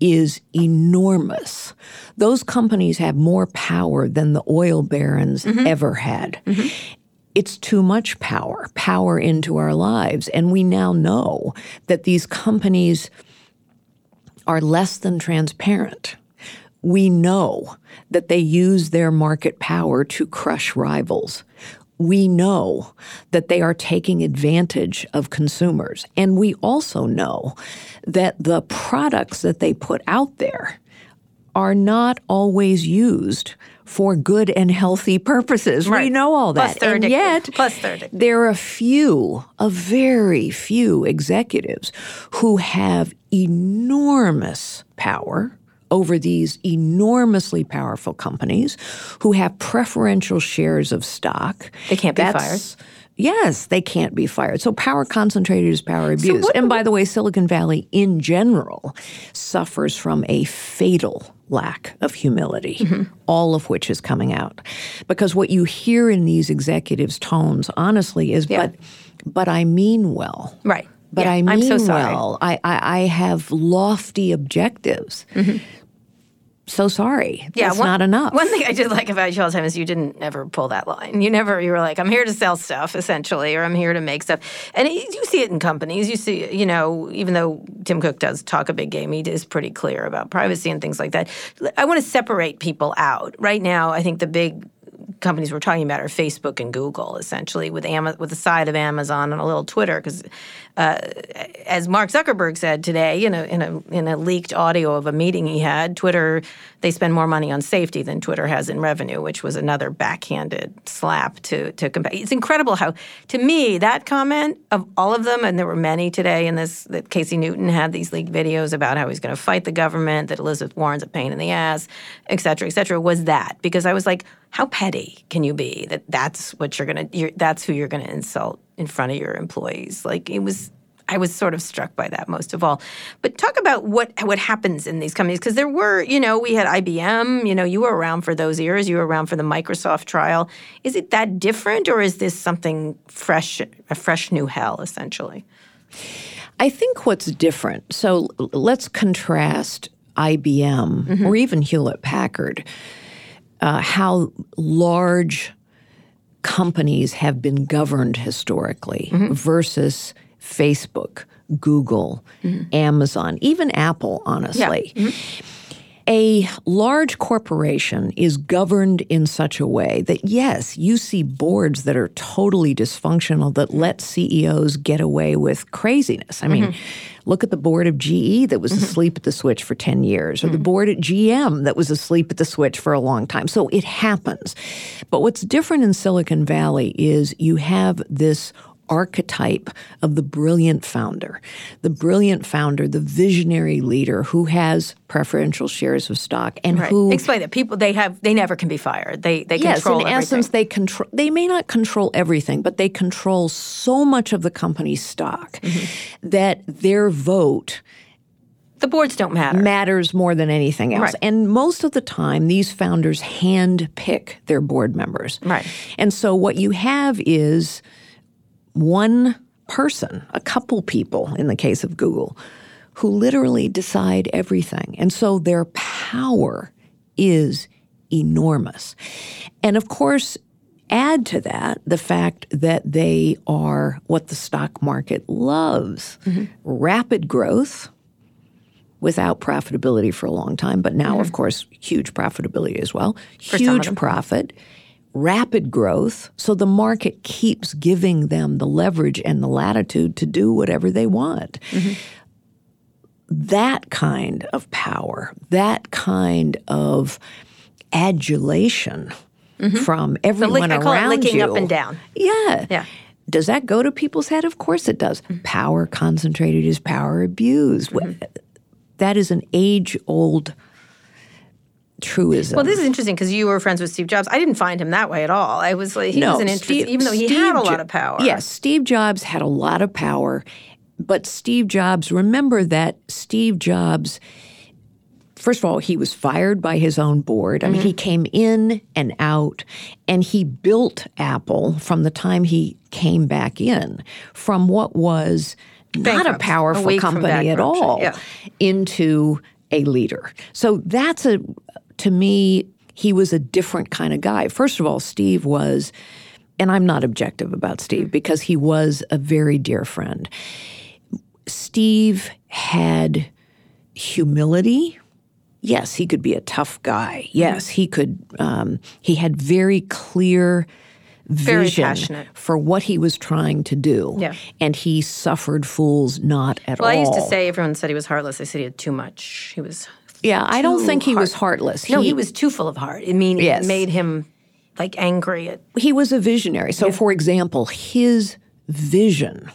is enormous. Those companies have more power than the oil barons ever had it's too much power, power into our lives. And we now know that these companies are less than transparent. We know that they use their market power to crush rivals. We know that they are taking advantage of consumers. And we also know that the products that they put out there are not always used for good and healthy purposes. Right. We know all that. and addictive. yet, Plus they're addictive. there are a few, a very few executives who have enormous power over these enormously powerful companies who have preferential shares of stock. They can't be That's- Yes, they can't be fired. So power concentrated is power abuse. what- and by the way, Silicon Valley in general suffers from a fatal lack of humility, Mm-hmm. all of which is coming out. Because what you hear in these executives' tones, honestly, is Yeah. but but I mean well. Right. But Yeah, I mean I'm so sorry. well. I, I, I have lofty objectives. So sorry. Yeah, That's one, not enough. One thing I did like about you all the time is you didn't ever pull that line. You never, you were like, I'm here to sell stuff, essentially, or I'm here to make stuff. And it, you see it in companies. You see, you know, even though Tim Cook does talk a big game, he is pretty clear about privacy and things like that. I want to separate people out. Right now, I think the big companies we're talking about are Facebook and Google, essentially, with Ama- with the side of Amazon and a little Twitter, because uh, as Mark Zuckerberg said today in a, in a in a leaked audio of a meeting he had, Twitter they spend more money on safety than Twitter has in revenue, which was another backhanded slap to to compare. It's incredible how, to me, that comment of all of them, and there were many today in this that Casey Newton had these leaked videos about how he's going to fight the government, that Elizabeth Warren's a pain in the ass, et cetera, et cetera, was that because I was like, how petty can you be that that's what you're gonna, you're, that's who you're going to insult in front of your employees? Like it was. I was sort of struck by that most of all. But talk about what what happens in these companies because there were, you know, we had IBM. You know, you were around for those years. You were around for the Microsoft trial. Is it that different, or is this something fresh, a fresh new hell, essentially? I think what's different, so let's contrast IBM mm-hmm. or even Hewlett Packard, uh, how large companies have been governed historically mm-hmm. versus Facebook, Google, mm-hmm. Amazon, even Apple, honestly. Mm-hmm. A large corporation is governed in such a way that, yes, you see boards that are totally dysfunctional that let CEOs get away with craziness. I mean, mm-hmm. look at the board of GE that was mm-hmm. asleep at the switch for 10 years, or the mm-hmm. board at GM that was asleep at the switch for a long time. So it happens. But what's different in Silicon Valley is you have this archetype of the brilliant founder, the brilliant founder, the visionary leader who has preferential shares of stock and Right. who Explain that people they have they never can be fired. They they yes, control in everything. essence, they control. They may not control everything, but they control so much of the company's stock Mm-hmm. that their vote the boards don't matter. matters more than anything else. Right. And most of the time, these founders hand pick their board members. Right. And so what you have is one person, a couple people in the case of Google, who literally decide everything. And so their power is enormous. And of course, add to that the fact that they are what the stock market loves rapid growth without profitability for a long time, but now, of course, huge profitability as well. of Huge profit, rapid growth. So the market keeps giving them the leverage and the latitude to do whatever they want. Mm-hmm. That kind of power, that kind of adulation mm-hmm. from everyone it around licking you. up and down. Yeah. Yeah. Does that go to people's head? Of course it does. Mm-hmm. Power concentrated is power abused. Mm-hmm. That is an age old truism. Well, this is interesting because you were friends with Steve Jobs. I didn't find him that way at all. I was like, he no, was an interesting, even though he Steve had a lot of power. Yes, Steve Jobs had a lot of power, but Steve Jobs, remember that Steve Jobs, first of all, he was fired by his own board. I mean, Mm-hmm. he came in and out, and he built Apple from the time he came back in from what was not a powerful company at all yeah. into a leader. So that's a, to me, he was a different kind of guy. First of all, Steve was, and I'm not objective about Steve because he was a very dear friend. Steve had humility. Yes, he could be a tough guy. Yes, he could. Um, he had very clear Very vision passionate. for what he was trying to do. Yeah. and he suffered fools not at Well, all. Well, I used to say everyone said he was heartless. I said he had too much. He was. Yeah, I don't think he was heartless. No, he was too full of heart. I mean, Yes. it made him like angry at. he was a visionary. So, for example, his vision,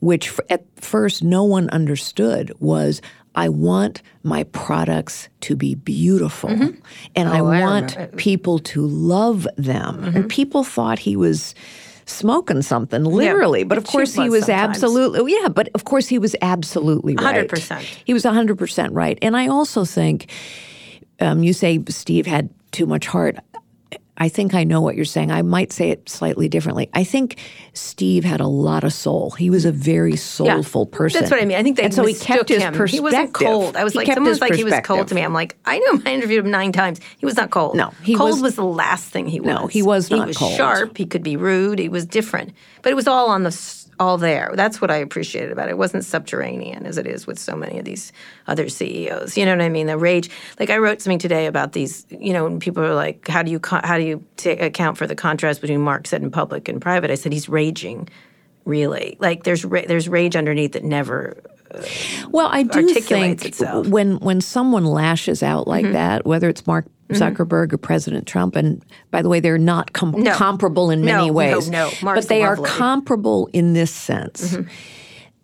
which f- at first no one understood, was I want my products to be beautiful mm-hmm. and I Oh, I want remember. people to love them. And mm-hmm. people thought he was smoking something literally but of course he was was sometimes. absolutely yeah but of course he was absolutely right 100%. he was 100% right and i also think um, you say Steve had too much heart. I think I know what you're saying. I might say it slightly differently. I think Steve had a lot of soul. He was a very soulful person. That's what I mean. I think they and so he kept his him. perspective. He wasn't cold. I was He like, someone was like he was cold to me. I'm like, I know him. I interviewed him nine times. He was not cold. No, he cold was- was, the last thing he was. No, he was not. He was cold. sharp. He could be rude. He was different, but it was all on the all there. That's what I appreciated about it. It wasn't subterranean as it is with so many of these other CEOs. You know what I mean? The rage. Like I wrote something today about these. You know, people are like, how do you how do you account for the contrast between Mark said in public and private? I said he's raging. Really, like there's ra- there's rage underneath that never Well, I do think itself. Mm-hmm. when when someone lashes out like that, whether it's Mark Zuckerberg or President Trump, and by the way, they're not com- No. comparable in No, many no, ways. no. Mark's but they are lovely. Mm-hmm. comparable in this sense.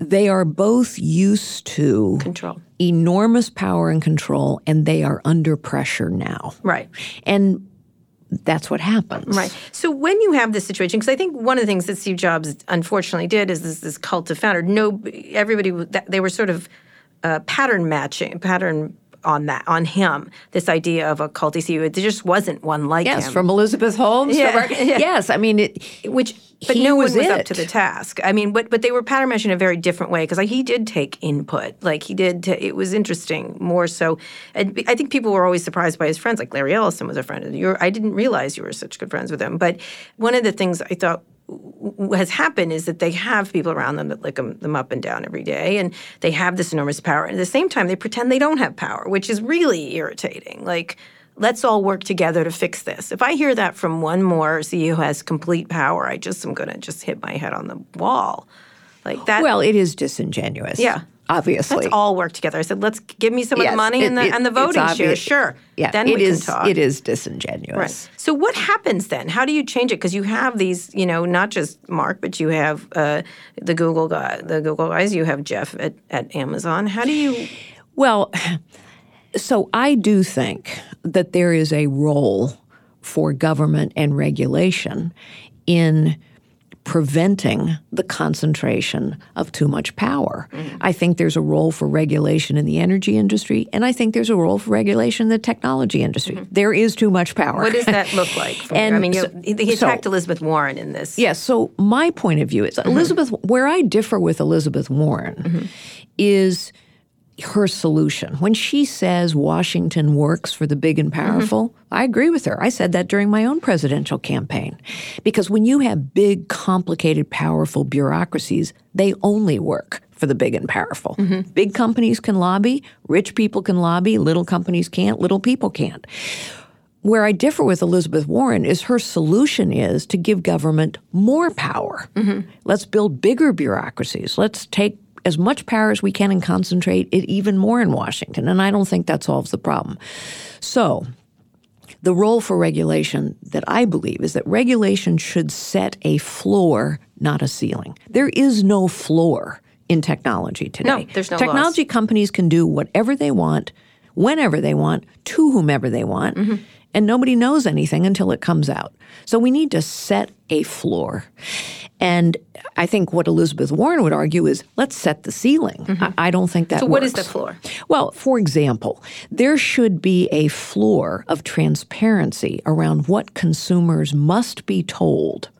They are both used to control. enormous power and control, and they are under pressure now. Right. And that's what happens. Right. So when you have this situation, because I think one of the things that Steve Jobs unfortunately did is this, this cult of founder. No, everybody they were sort of uh, pattern matching, pattern on that on him. This idea of a culty CEO, there just wasn't one like Yes, him. from Elizabeth Holmes. Yeah, yeah. Yes, I mean it. which but he no was one was up to the task. I mean, but but they were pattern matching in a very different way because like, he did take input. Like he did. T- it was interesting more so. And I think people were always surprised by his friends. Like Larry Ellison was a friend. of I didn't realize you were such good friends with him. But one of the things I thought has happened is that they have people around them that lick them, them up and down every day, and they have this enormous power. And at the same time, they pretend they don't have power, which is really irritating. Like let's all work together to fix this. If I hear that from one more CEO who has complete power, I just am going to just hit my head on the wall. Like that. Well, it is disingenuous. Yeah. Obviously. Let's all work together. I said, let's give me some of the money it- and the it- and the voting share. Sure. Yeah, Then it is-. It is disingenuous. Right. So what happens then? How do you change it? Because you have these, you know, not just Mark, but you have uh, the Google guy, the Google guys. You have Jeff at, at Amazon. How do you? Well, so I do think that there is a role for government and regulation in preventing the concentration of too much power. Mm-hmm. I think there's a role for regulation in the energy industry, and I think there's a role for regulation in the technology industry. There is too much power. Mm-hmm. What does that look like? For, And I mean, so- he so- attacked Elizabeth Warren in this. Yes. So my point of view is Elizabeth. Where I differ with Elizabeth Warren is her solution. When she says Washington works for the big and powerful, I agree with her. I said that during my own presidential campaign, because when you have big, complicated, powerful bureaucracies, they only work for the big and powerful. Big companies can lobby, rich people can lobby, little companies can't, little people can't. Where I differ with Elizabeth Warren is her solution is to give government more power. Let's build bigger bureaucracies. Let's take as much power as we can and concentrate it even more in Washington. And I don't think that solves the problem. So, the role for regulation that I believe is that regulation should set a floor, not a ceiling. There is no floor in technology today. No, there's no laws. Technology companies can do whatever they want, whenever they want, to whomever they want, Mm-hmm. And nobody knows anything until it comes out. So we need to set a floor. And I think what Elizabeth Warren would argue is let's set the ceiling. I, I don't think that Mm-hmm. So what is works. the floor? Well, for example, there should be a floor of transparency around what consumers must be told,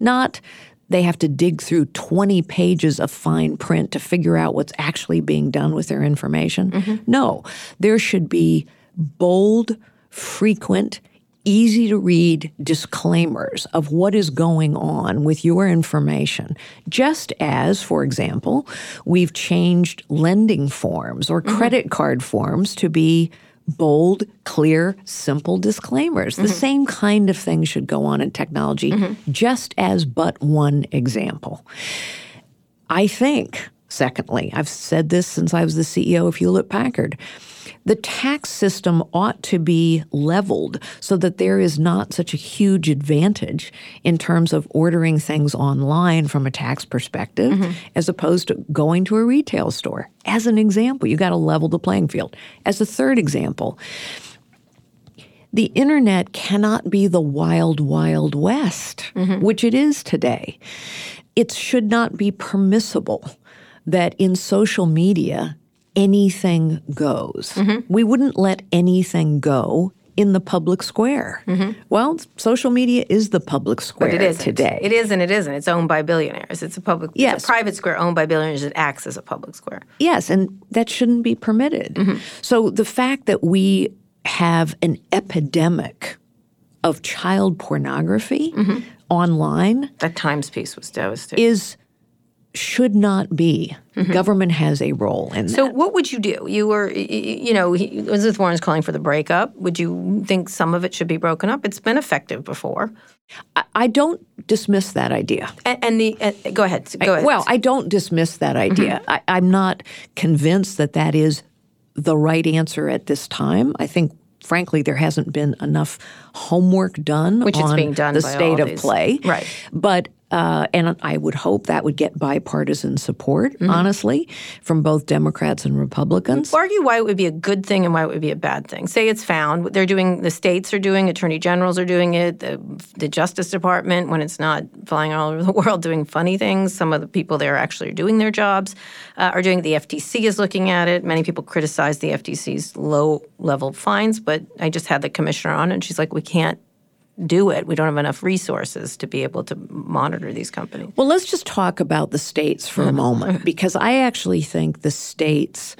not they have to dig through 20 pages of fine print to figure out what's actually being done with their information. No, there should be bold, frequent, easy to read disclaimers of what is going on with your information. Just as, for example, we've changed lending forms or mm-hmm. credit card forms to be bold, clear, simple disclaimers. The mm-hmm. same kind of thing should go on in technology, mm-hmm. just as but one example. I think, secondly, I've said this since I was the CEO of Hewlett Packard. The tax system ought to be leveled so that there is not such a huge advantage in terms of ordering things online from a tax perspective mm-hmm. as opposed to going to a retail store. As an example, you got to level the playing field. As a third example, the internet cannot be the wild, wild west, mm-hmm. which it is today. It should not be permissible that in social media anything goes. Mm-hmm. We wouldn't let anything go in the public square. Mm-hmm. Well, social media is the public square But it isn't. today. It is and it isn't. It's owned by billionaires. It's a public, it's Yes. a private square owned by billionaires that acts as a public square. Yes, and that shouldn't be permitted. Mm-hmm. So the fact that we have an epidemic of child pornography online That Times piece was devastating. is should not be. Government has a role in So that. So, what would you do? You were, you know, he- Elizabeth Warren's calling for the breakup. Would you think some of it should be broken up? It's been effective before. I, I don't dismiss that idea. And, and the uh, go ahead, go ahead. Well, I don't dismiss that idea. I, I'm not convinced that that is the right answer at this time. I think, frankly, there hasn't been enough homework done Which is on being done the state of these- play. Right. But uh, and I would hope that would get bipartisan support, Mm-hmm. honestly, from both Democrats and Republicans. argue why it would be a good thing and why it would be a bad thing. Say it's found. They're doing. The states are doing. Attorney generals are doing it. The, the Justice Department, when it's not flying all over the world doing funny things, some of the people there actually are doing their jobs. Uh, are doing. The FTC is looking at it. Many people criticize the FTC's low level fines, but I just had the commissioner on, and she's like, we can't do it. We don't have enough resources to be able to monitor these companies. Well, let's just talk about the states for a moment, because I actually think the states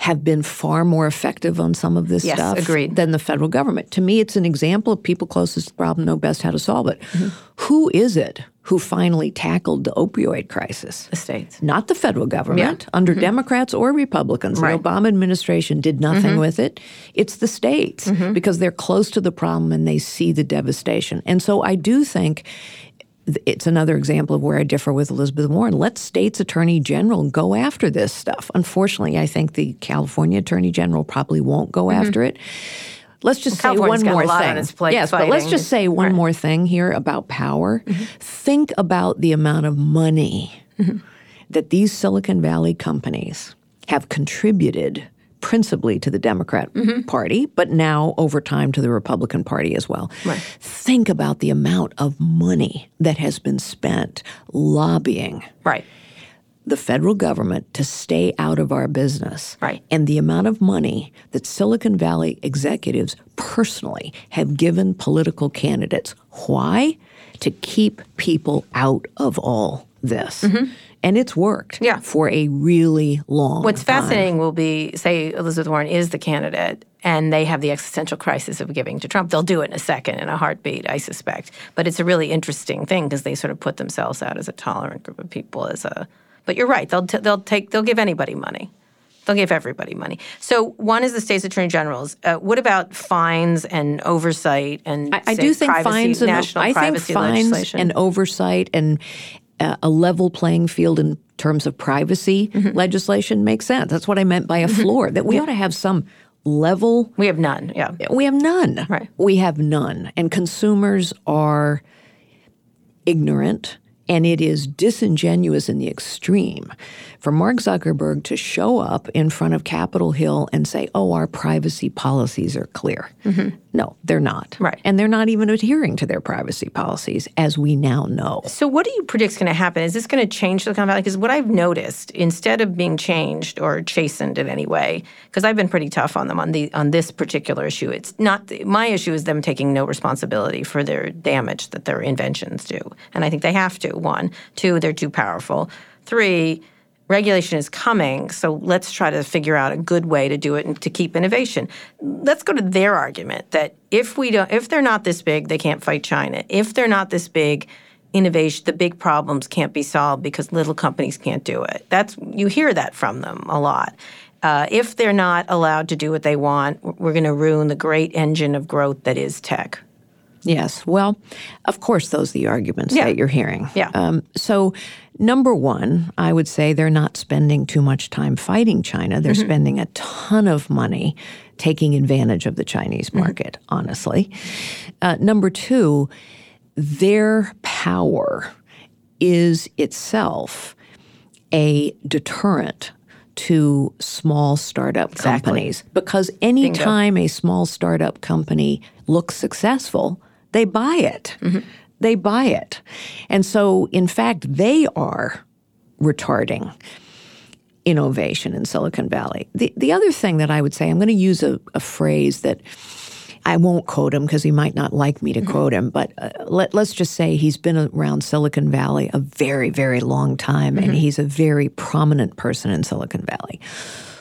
have been far more effective on some of this Yes, stuff agreed. than the federal government. To me, it's an example of people closest to the problem know best how to solve it. Mm-hmm. Who is it who finally tackled the opioid crisis? The states. Not the federal government, under mm-hmm. Democrats or Republicans. Right. The Obama administration did nothing mm-hmm. with it. It's the states because they're close to the problem and they see the devastation. And so I do think it's another example of where I differ with Elizabeth Warren. Let states' attorney general go after this stuff. Unfortunately, I think the California attorney general probably won't go Mm-hmm. after it. Let's just say California's one more thing. on its plate yes, but let's just say one Right. Mm-hmm. more thing here about power. Think about the amount of money that these Silicon Valley companies have contributed principally to the Democrat Mm-hmm. Party, but now over time to the Republican Party as well. Right. Think about the amount of money that has been spent lobbying Right. the federal government to stay out of our business. Right. And the amount of money that Silicon Valley executives personally have given political candidates. Why? To keep people out of all this. And it's worked. Yeah. for a really long time. What's time. fascinating will be, say, Elizabeth Warren is the candidate, and they have the existential crisis of giving to Trump. They'll do it in a second, in a heartbeat, I suspect. But it's a really interesting thing because they sort of put themselves out as a tolerant group of people. As a, but you're right. They'll t- they'll take they'll give anybody money. They'll give everybody money. So one is the state's attorney generals. Uh, what about fines and oversight and I, I say, do think privacy, fines and national I think fines legislation? and oversight and a level playing field in terms of privacy Mm-hmm. legislation makes sense. That's what I meant by a floor. That we ought to have some level. we have none. Yeah. We have none. Right. We have none, and consumers are ignorant. And it is disingenuous in the extreme for Mark Zuckerberg to show up in front of Capitol Hill and say, oh, our privacy policies are clear. No, they're not. Mm-hmm. Right. And they're not even adhering to their privacy policies, as we now know. So, what do you predict is going to happen? Is this going to change Silicon Valley? Because what I've noticed, instead of being changed or chastened in any way, because I've been pretty tough on them on the on this particular issue, it's not my issue is them taking no responsibility for their damage that their inventions do, and I think they have to. One, two, they're too powerful. Three. Regulation is coming, so let's try to figure out a good way to do it and to keep innovation. Let's go to their argument that if we don't, if they're not this big, they can't fight China. If they're not this big, innovation, the big problems can't be solved because little companies can't do it. That's you hear that from them a lot. Uh, if they're not allowed to do what they want, we're going to ruin the great engine of growth that is tech. Yes. Well, of course, those are the arguments Yeah. that you're hearing. Yeah. Um, so, number one, I would say they're not spending too much time fighting China. They're spending a ton of money taking advantage of the Chinese market, honestly. Uh, number two, their power is itself a deterrent to small startup companies because anytime a small startup company looks successful, they buy it. Mm-hmm. They buy it. And so, in fact, they are retarding innovation in Silicon Valley. The, the other thing that I would say, I'm going to use a, a phrase that I won't quote him because he might not like me to mm-hmm. quote him, but uh, let, let's just say he's been around Silicon Valley a very, very long time, and mm-hmm. he's a very prominent person in Silicon Valley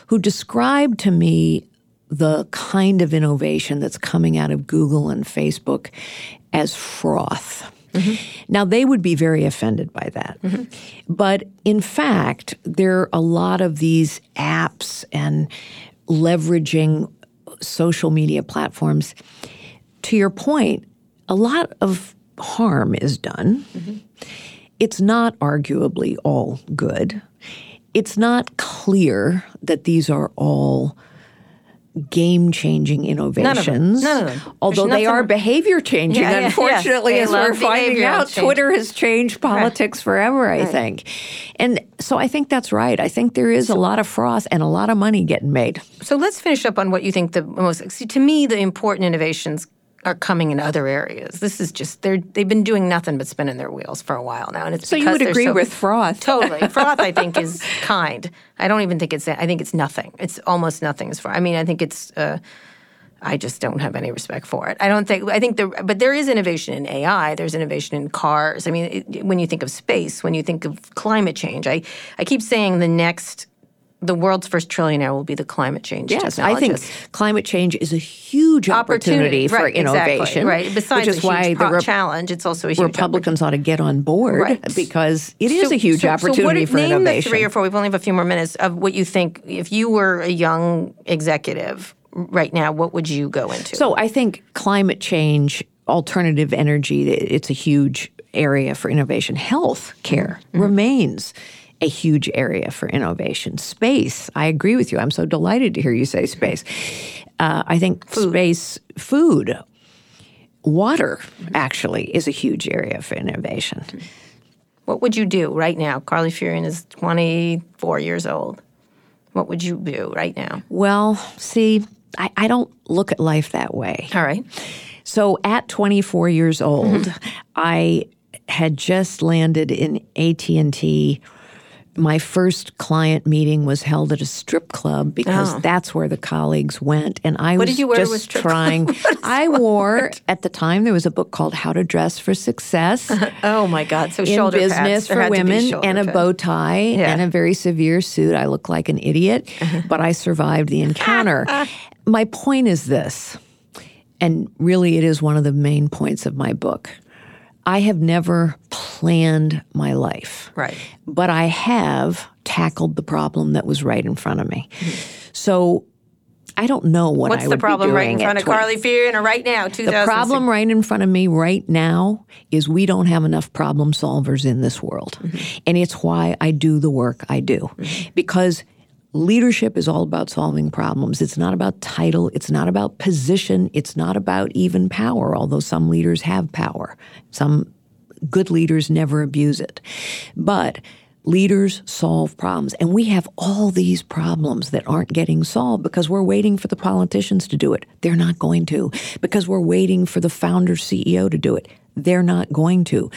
who described to me the kind of innovation that's coming out of Google and Facebook as froth. Mm-hmm. Now, they would be very offended by that. Mm-hmm. But in fact, there are a lot of these apps and leveraging social media platforms. To your point, a lot of harm is done. Mm-hmm. It's not arguably all good. It's not clear that these are all game changing innovations. None of them. Although There's they are behavior changing, Yeah, yeah, unfortunately, yes. as we're finding out, change. Twitter has changed politics forever, I think. And so I think that's right. I think there is a lot of froth and a lot of money getting made. So let's finish up on what you think the most. See, to me, the important innovations are coming in other areas. This is just they're they've been doing nothing but spinning their wheels for a while now, and it's So you would agree so- with froth? Totally, froth. I think is kind. I don't even think it's. I think it's nothing. It's almost nothing as far. I mean, I think it's. Uh, I just don't have any respect for it. I don't think. I think there, but there is innovation in AI. There's innovation in cars. I mean, it, when you think of space, when you think of climate change, I I keep saying the next. The world's first trillionaire will be the climate change Yes, I think climate change is a huge opportunity, for right, exactly, innovation. right. Besides which is a why pro- the challenge, it's also a huge Republicans ought to get on board Right. because it is So- a huge so- so opportunity what for name innovation. the three or four. We've only have a few more minutes of what you think. If you were a young executive right now, what would you go into? So I think climate change, alternative energy, it's a huge area for innovation. Health care Mm-hmm. remains a huge area for innovation. Space, I agree with you. I'm so delighted to hear you say space. Uh, I think space, food, water actually is a huge area for innovation. What would you do right now? Carly Fiorina is 24 years old. What would you do right now? Well, see, I, I don't look at life that way. All right. So at 24 years old, I had just landed in AT&T. My first client meeting was held at a strip club because Oh. that's where the colleagues went, and I What was did you wear just trying. I wore at the time there was a book called How to Dress for Success Oh my God! So in shoulder pads. business There for had to be women and a pads. bow tie Yeah. Uh-huh. and a very severe suit. I look like an idiot, but I survived the encounter. my point is this, and really it is one of the main points of my book. I have never planned my life. Right. But I have tackled the problem that was right in front of me. So I don't know what What's I the would be problem right in front of 20 Carly Fiorina right now? the problem right in front of me right now is we don't have enough problem solvers in this world. Mm-hmm. And it's why I do the work I do. Mm-hmm. Because leadership is all about solving problems. It's not about title, it's not about position, it's not about even power, although some leaders have power. Some good leaders never abuse it. But leaders solve problems. And we have all these problems that aren't getting solved because we're waiting for the politicians to do it. They're not going to. Because we're waiting for the founder CEO to do it. They're not going to.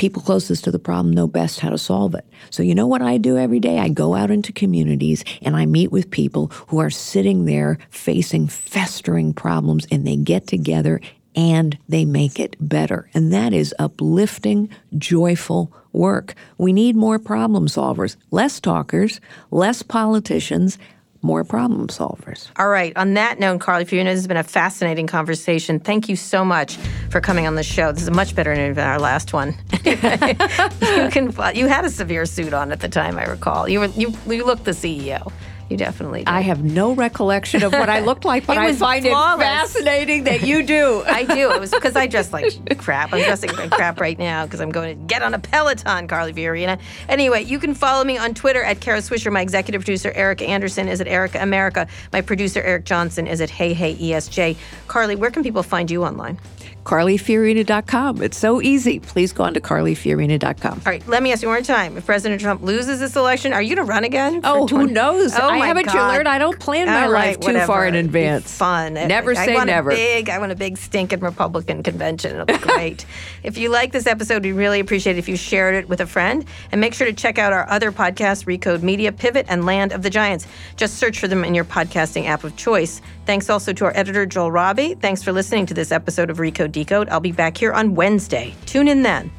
People closest to the problem know best how to solve it. So, you know what I do every day? I go out into communities and I meet with people who are sitting there facing festering problems and they get together and they make it better. And that is uplifting, joyful work. We need more problem solvers, less talkers, less politicians, more problem solvers. All right. On that note, Carly Fiorina, this has been a fascinating conversation. Thank you so much for coming on the show. This is a much better interview than our last one. you can. You had a severe suit on at the time, I recall. You were. You. You looked the CEO. You definitely. Did. I have no recollection of what I looked like, but I was find flawless. it fascinating that you do. I do. It was because I dress like crap. I'm dressing like crap right now because I'm going to get on a Peloton, Carly Fiorina. Anyway, you can follow me on Twitter at Kara Swisher. My executive producer, Erica Anderson, is at Erica America. My producer, Eric Johnson, is at Hey Hey ESJ. Carly, where can people find you online? CarlyFiorina.com. It's so easy. Please go on to CarlyFiorina.com. All right, let me ask you one more time. If President Trump loses this election, are you going to run again? Oh, who knows? Oh, I haven't you God. learned I don't plan my All right, life too far in whatever. It'd be advance. Fun. Never I say want never. A big, I want a big stinking Republican convention. It'll be great. if you like this episode, we really appreciate it if you shared it with a friend. And make sure to check out our other podcasts, Recode Media, Pivot, and Land of the Giants. Just search for them in your podcasting app of choice. Thanks also to our editor, Joel Robbie. Thanks for listening to this episode of Recode Decode. I'll be back here on Wednesday. Tune in then.